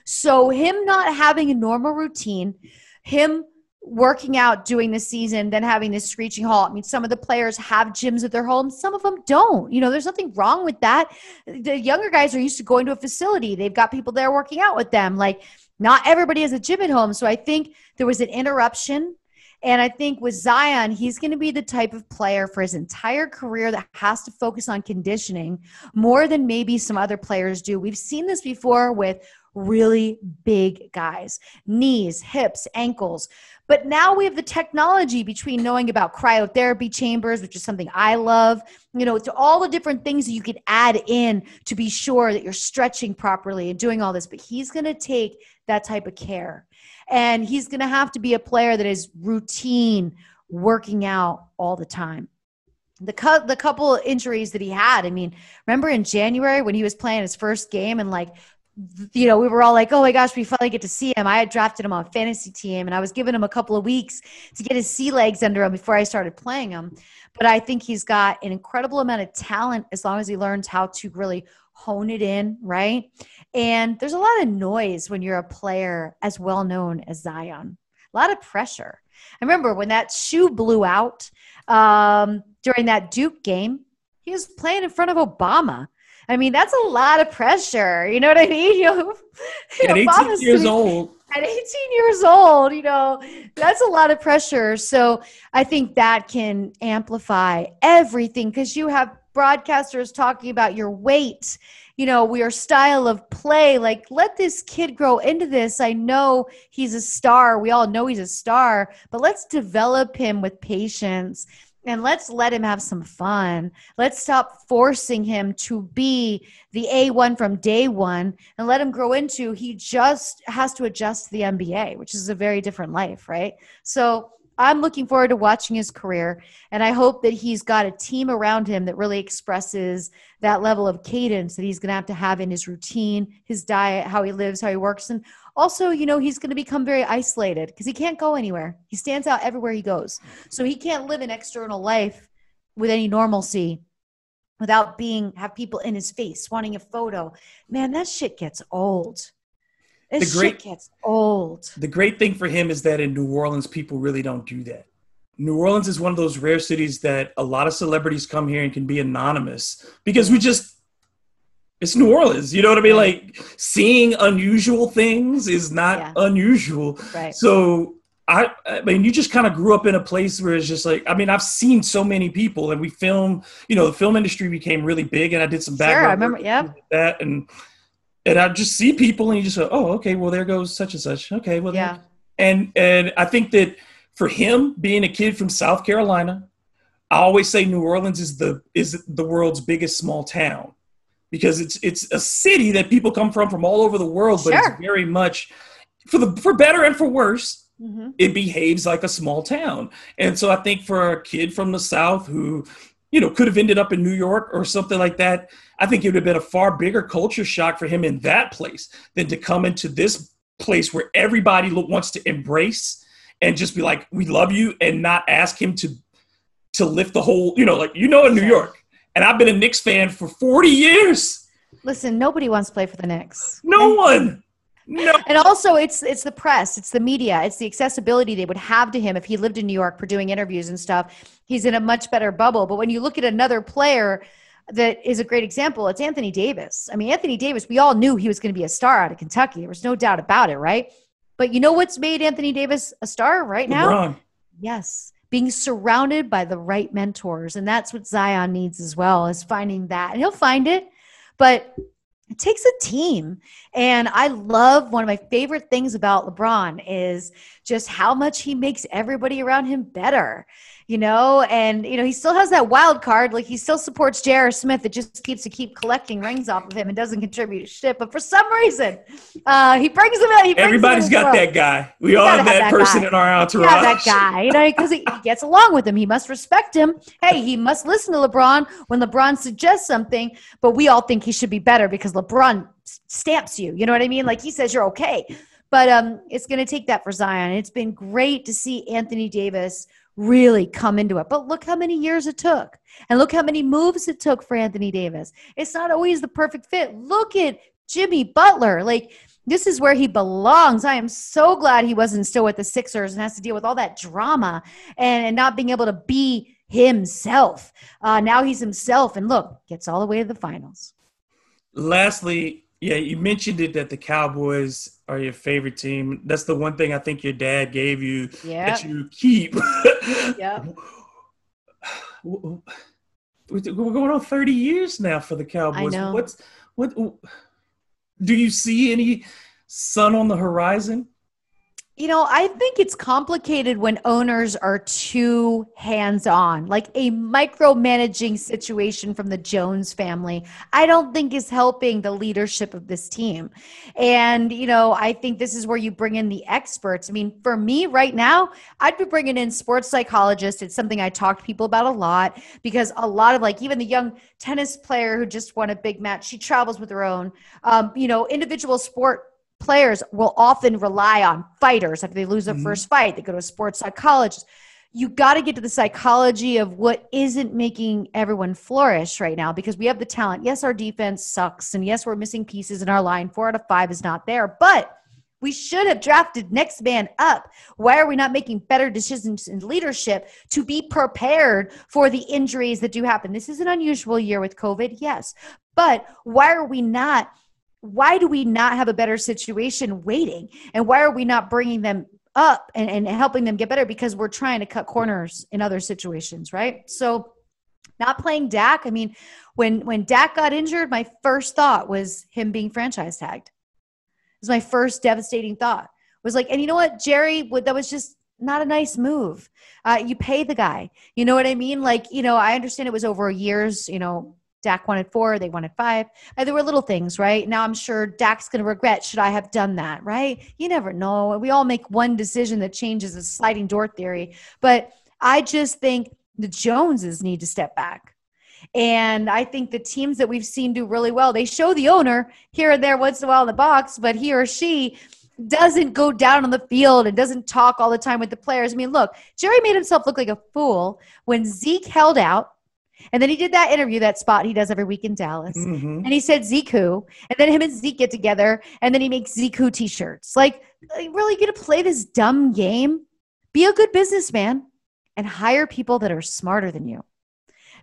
So, him not having a normal routine, him working out doing the season, then having this screeching halt. I mean, some of the players have gyms at their homes, some of them don't. You know, there's nothing wrong with that. The younger guys are used to going to a facility, they've got people there working out with them. Like, not everybody has a gym at home. So I think there was an interruption. And I think with Zion, he's going to be the type of player for his entire career that has to focus on conditioning more than maybe some other players do. We've seen this before with really big guys knees, hips, ankles. But now we have the technology between knowing about cryotherapy chambers, which is something I love, you know, to all the different things that you could add in to be sure that you're stretching properly and doing all this. But he's going to take that type of care. And he's going to have to be a player that is routine, working out all the time the cu- the couple injuries that he had. I mean, remember in January when he was playing his first game and like you know, we were all like, oh my gosh, we finally get to see him. I had drafted him on fantasy team and I was giving him a couple of weeks to get his sea legs under him before I started playing him. But I think he's got an incredible amount of talent as long as he learns how to really hone it in, right? And there's a lot of noise when you're a player as well known as Zion, a lot of pressure. I remember when that shoe blew out um, during that Duke game, he was playing in front of Obama I mean, that's a lot of pressure. You know what I mean? You know, you at know, 18 years old. At 18 years old, you know, that's a lot of pressure. So I think that can amplify everything because you have broadcasters talking about your weight, you know, your style of play. Like, let this kid grow into this. I know he's a star. We all know he's a star, but let's develop him with patience and let's let him have some fun. Let's stop forcing him to be the A1 from day one and let him grow into he just has to adjust to the NBA, which is a very different life, right? So I'm looking forward to watching his career, and I hope that he's got a team around him that really expresses that level of cadence that he's going to have to have in his routine, his diet, how he lives, how he works, and also, you know, he's going to become very isolated because he can't go anywhere. He stands out everywhere he goes. So he can't live an external life with any normalcy without being have people in his face wanting a photo. Man, that shit gets old. This the great, shit gets old. The great thing for him is that in New Orleans, people really don't do that. New Orleans is one of those rare cities that a lot of celebrities come here and can be anonymous because we just it's New Orleans. You know what I mean? Like seeing unusual things is not yeah. unusual. Right. So I, I mean, you just kind of grew up in a place where it's just like, I mean, I've seen so many people, and we film. You know, the film industry became really big, and I did some background. Sure, I remember. Yeah. That and and I just see people, and you just go, oh, okay, well, there goes such and such. Okay, well, yeah. And and I think that for him, being a kid from South Carolina, I always say New Orleans is the is the world's biggest small town because it's it's a city that people come from from all over the world, but it's very much for the for better and for worse. Mm-hmm. It behaves like a small town, and so I think for a kid from the south who, you know, could have ended up in New York or something like that, I think it would have been a far bigger culture shock for him in that place than to come into this place where everybody wants to embrace and just be like, "We love you," and not ask him to to lift the whole, you know, like you know, in New York, and I've been a Knicks fan for forty years. Listen, nobody wants to play for the Knicks. No one. No. And also, it's it's the press, it's the media, it's the accessibility they would have to him if he lived in New York for doing interviews and stuff. He's in a much better bubble. But when you look at another player that is a great example, it's Anthony Davis. I mean, Anthony Davis, we all knew he was going to be a star out of Kentucky. There was no doubt about it, right? But you know what's made Anthony Davis a star right now? LeBron. Yes, being surrounded by the right mentors, and that's what Zion needs as well. Is finding that, and he'll find it. But it takes a team. And I love one of my favorite things about LeBron is just how much he makes everybody around him better you know, and you know he still has that wild card. Like he still supports J.R. Smith. It just keeps to keep collecting rings off of him and doesn't contribute shit. But for some reason, uh, he brings him out. He brings Everybody's got that guy. We all have that, that person guy. in our entourage. Yeah, that guy. You know, because he gets along with him. He must respect him. Hey, he must listen to LeBron when LeBron suggests something. But we all think he should be better because LeBron stamps you. You know what I mean? Like he says you're okay. But um, it's going to take that for Zion. It's been great to see Anthony Davis really come into it. But look how many years it took. And look how many moves it took for Anthony Davis. It's not always the perfect fit. Look at Jimmy Butler. Like, this is where he belongs. I am so glad he wasn't still with the Sixers and has to deal with all that drama and, and not being able to be himself. Uh, now he's himself. And look, gets all the way to the finals. Lastly, yeah, you mentioned it that the Cowboys are your favorite team. That's the one thing I think your dad gave you yep. that you keep. yeah. We're going on 30 years now for the Cowboys. I know. What's what do you see any sun on the horizon? You know, I think it's complicated when owners are too hands on, like a micromanaging situation from the Jones family. I don't think is helping the leadership of this team. And, you know, I think this is where you bring in the experts. I mean, for me right now, I'd be bringing in sports psychologists. It's something I talk to people about a lot because a lot of like even the young tennis player who just won a big match, she travels with her own, um, you know, individual sport players will often rely on fighters after they lose their mm-hmm. first fight. They go to a sports psychologist. You got to get to the psychology of what isn't making everyone flourish right now because we have the talent. Yes, our defense sucks. And yes, we're missing pieces in our line. Four out of five is not there. But we should have drafted next man up. Why are we not making better decisions in leadership to be prepared for the injuries that do happen? This is an unusual year with COVID, yes. But why are we not why do we not have a better situation waiting? And why are we not bringing them up and, and helping them get better? Because we're trying to cut corners in other situations, right? So, not playing Dak. I mean, when when Dak got injured, my first thought was him being franchise tagged. It was my first devastating thought. It was like, and you know what, Jerry? That was just not a nice move. Uh, you pay the guy. You know what I mean? Like, you know, I understand it was over years. You know, Dak wanted four, they wanted five. And there were little things, right? Now I'm sure Dak's going to regret, should I have done that, right? You never know. We all make one decision that changes a sliding door theory. But I just think the Joneses need to step back. And I think the teams that we've seen do really well, they show the owner here and there once in a while in the box, but he or she doesn't go down on the field and doesn't talk all the time with the players. I mean, look, Jerry made himself look like a fool when Zeke held out and then he did that interview, that spot he does every week in Dallas. Mm-hmm. And he said Zeke Who. And then him and Zeke get together. And then he makes Zeke Who t shirts. Like, really going to play this dumb game? Be a good businessman and hire people that are smarter than you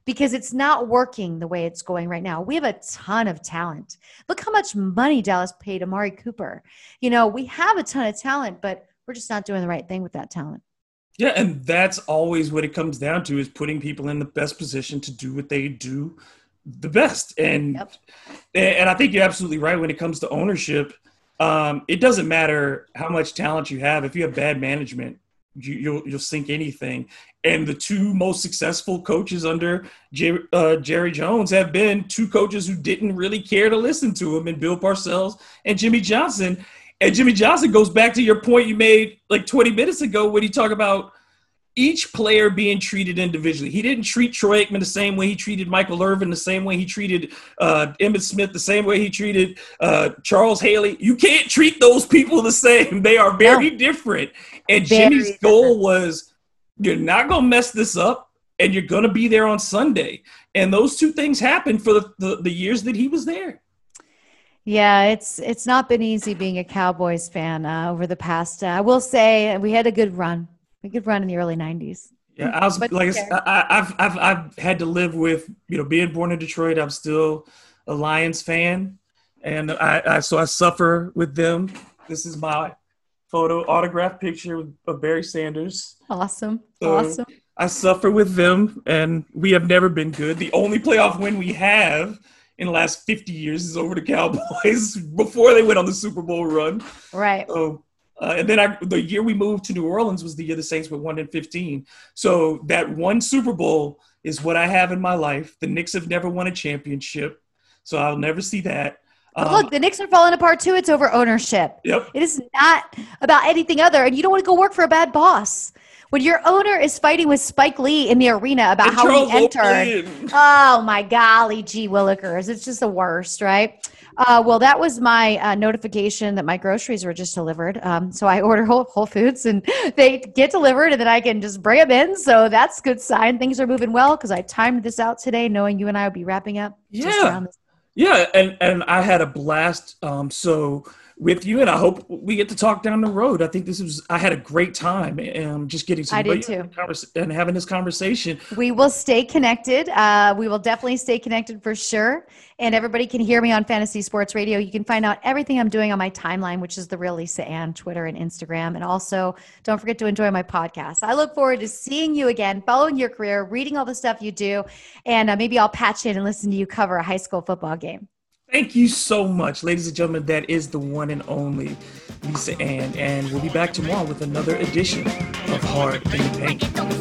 because it's not working the way it's going right now. We have a ton of talent. Look how much money Dallas paid Amari Cooper. You know, we have a ton of talent, but we're just not doing the right thing with that talent. Yeah, and that's always what it comes down to is putting people in the best position to do what they do the best. And yep. and I think you're absolutely right when it comes to ownership. Um, it doesn't matter how much talent you have if you have bad management, you, will you'll, you'll sink anything. And the two most successful coaches under Jer- uh, Jerry Jones have been two coaches who didn't really care to listen to him, and Bill Parcells and Jimmy Johnson. And Jimmy Johnson goes back to your point you made like 20 minutes ago when you talk about each player being treated individually. He didn't treat Troy Aikman the same way he treated Michael Irvin, the same way he treated uh, Emmitt Smith, the same way he treated uh, Charles Haley. You can't treat those people the same. They are very no. different. And very Jimmy's different. goal was you're not going to mess this up and you're going to be there on Sunday. And those two things happened for the, the, the years that he was there. Yeah, it's it's not been easy being a Cowboys fan uh, over the past. Uh, I will say we had a good run, a good run in the early '90s. Yeah, I was but like I, have I've I've had to live with you know being born in Detroit. I'm still a Lions fan, and I, I so I suffer with them. This is my photo autograph picture of Barry Sanders. Awesome, so awesome. I suffer with them, and we have never been good. The only playoff win we have in the last 50 years is over the Cowboys before they went on the Super Bowl run. Right. So, uh, and then I, the year we moved to New Orleans was the year the Saints were one in 15. So that one Super Bowl is what I have in my life. The Knicks have never won a championship, so I'll never see that. Um, look, the Knicks are falling apart too. It's over ownership. Yep. It is not about anything other, and you don't want to go work for a bad boss when your owner is fighting with Spike Lee in the arena about and how Charles he entered. Oh my golly, gee willikers. It's just the worst, right? Uh, well, that was my uh, notification that my groceries were just delivered. Um, so I order Whole, Whole, Foods and they get delivered and then I can just bring them in. So that's good sign. Things are moving well because I timed this out today knowing you and I would be wrapping up. Yeah. Yeah. And, and I had a blast. Um, so with you, and I hope we get to talk down the road. I think this was I had a great time and just getting some I did too. and having this conversation. We will stay connected. Uh, we will definitely stay connected for sure. And everybody can hear me on Fantasy Sports Radio. You can find out everything I'm doing on my timeline, which is the real Lisa Ann, Twitter and Instagram. And also, don't forget to enjoy my podcast. I look forward to seeing you again, following your career, reading all the stuff you do, and uh, maybe I'll patch in and listen to you cover a high school football game. Thank you so much, ladies and gentlemen. That is the one and only Lisa Ann, and we'll be back tomorrow with another edition of Heart and Pain.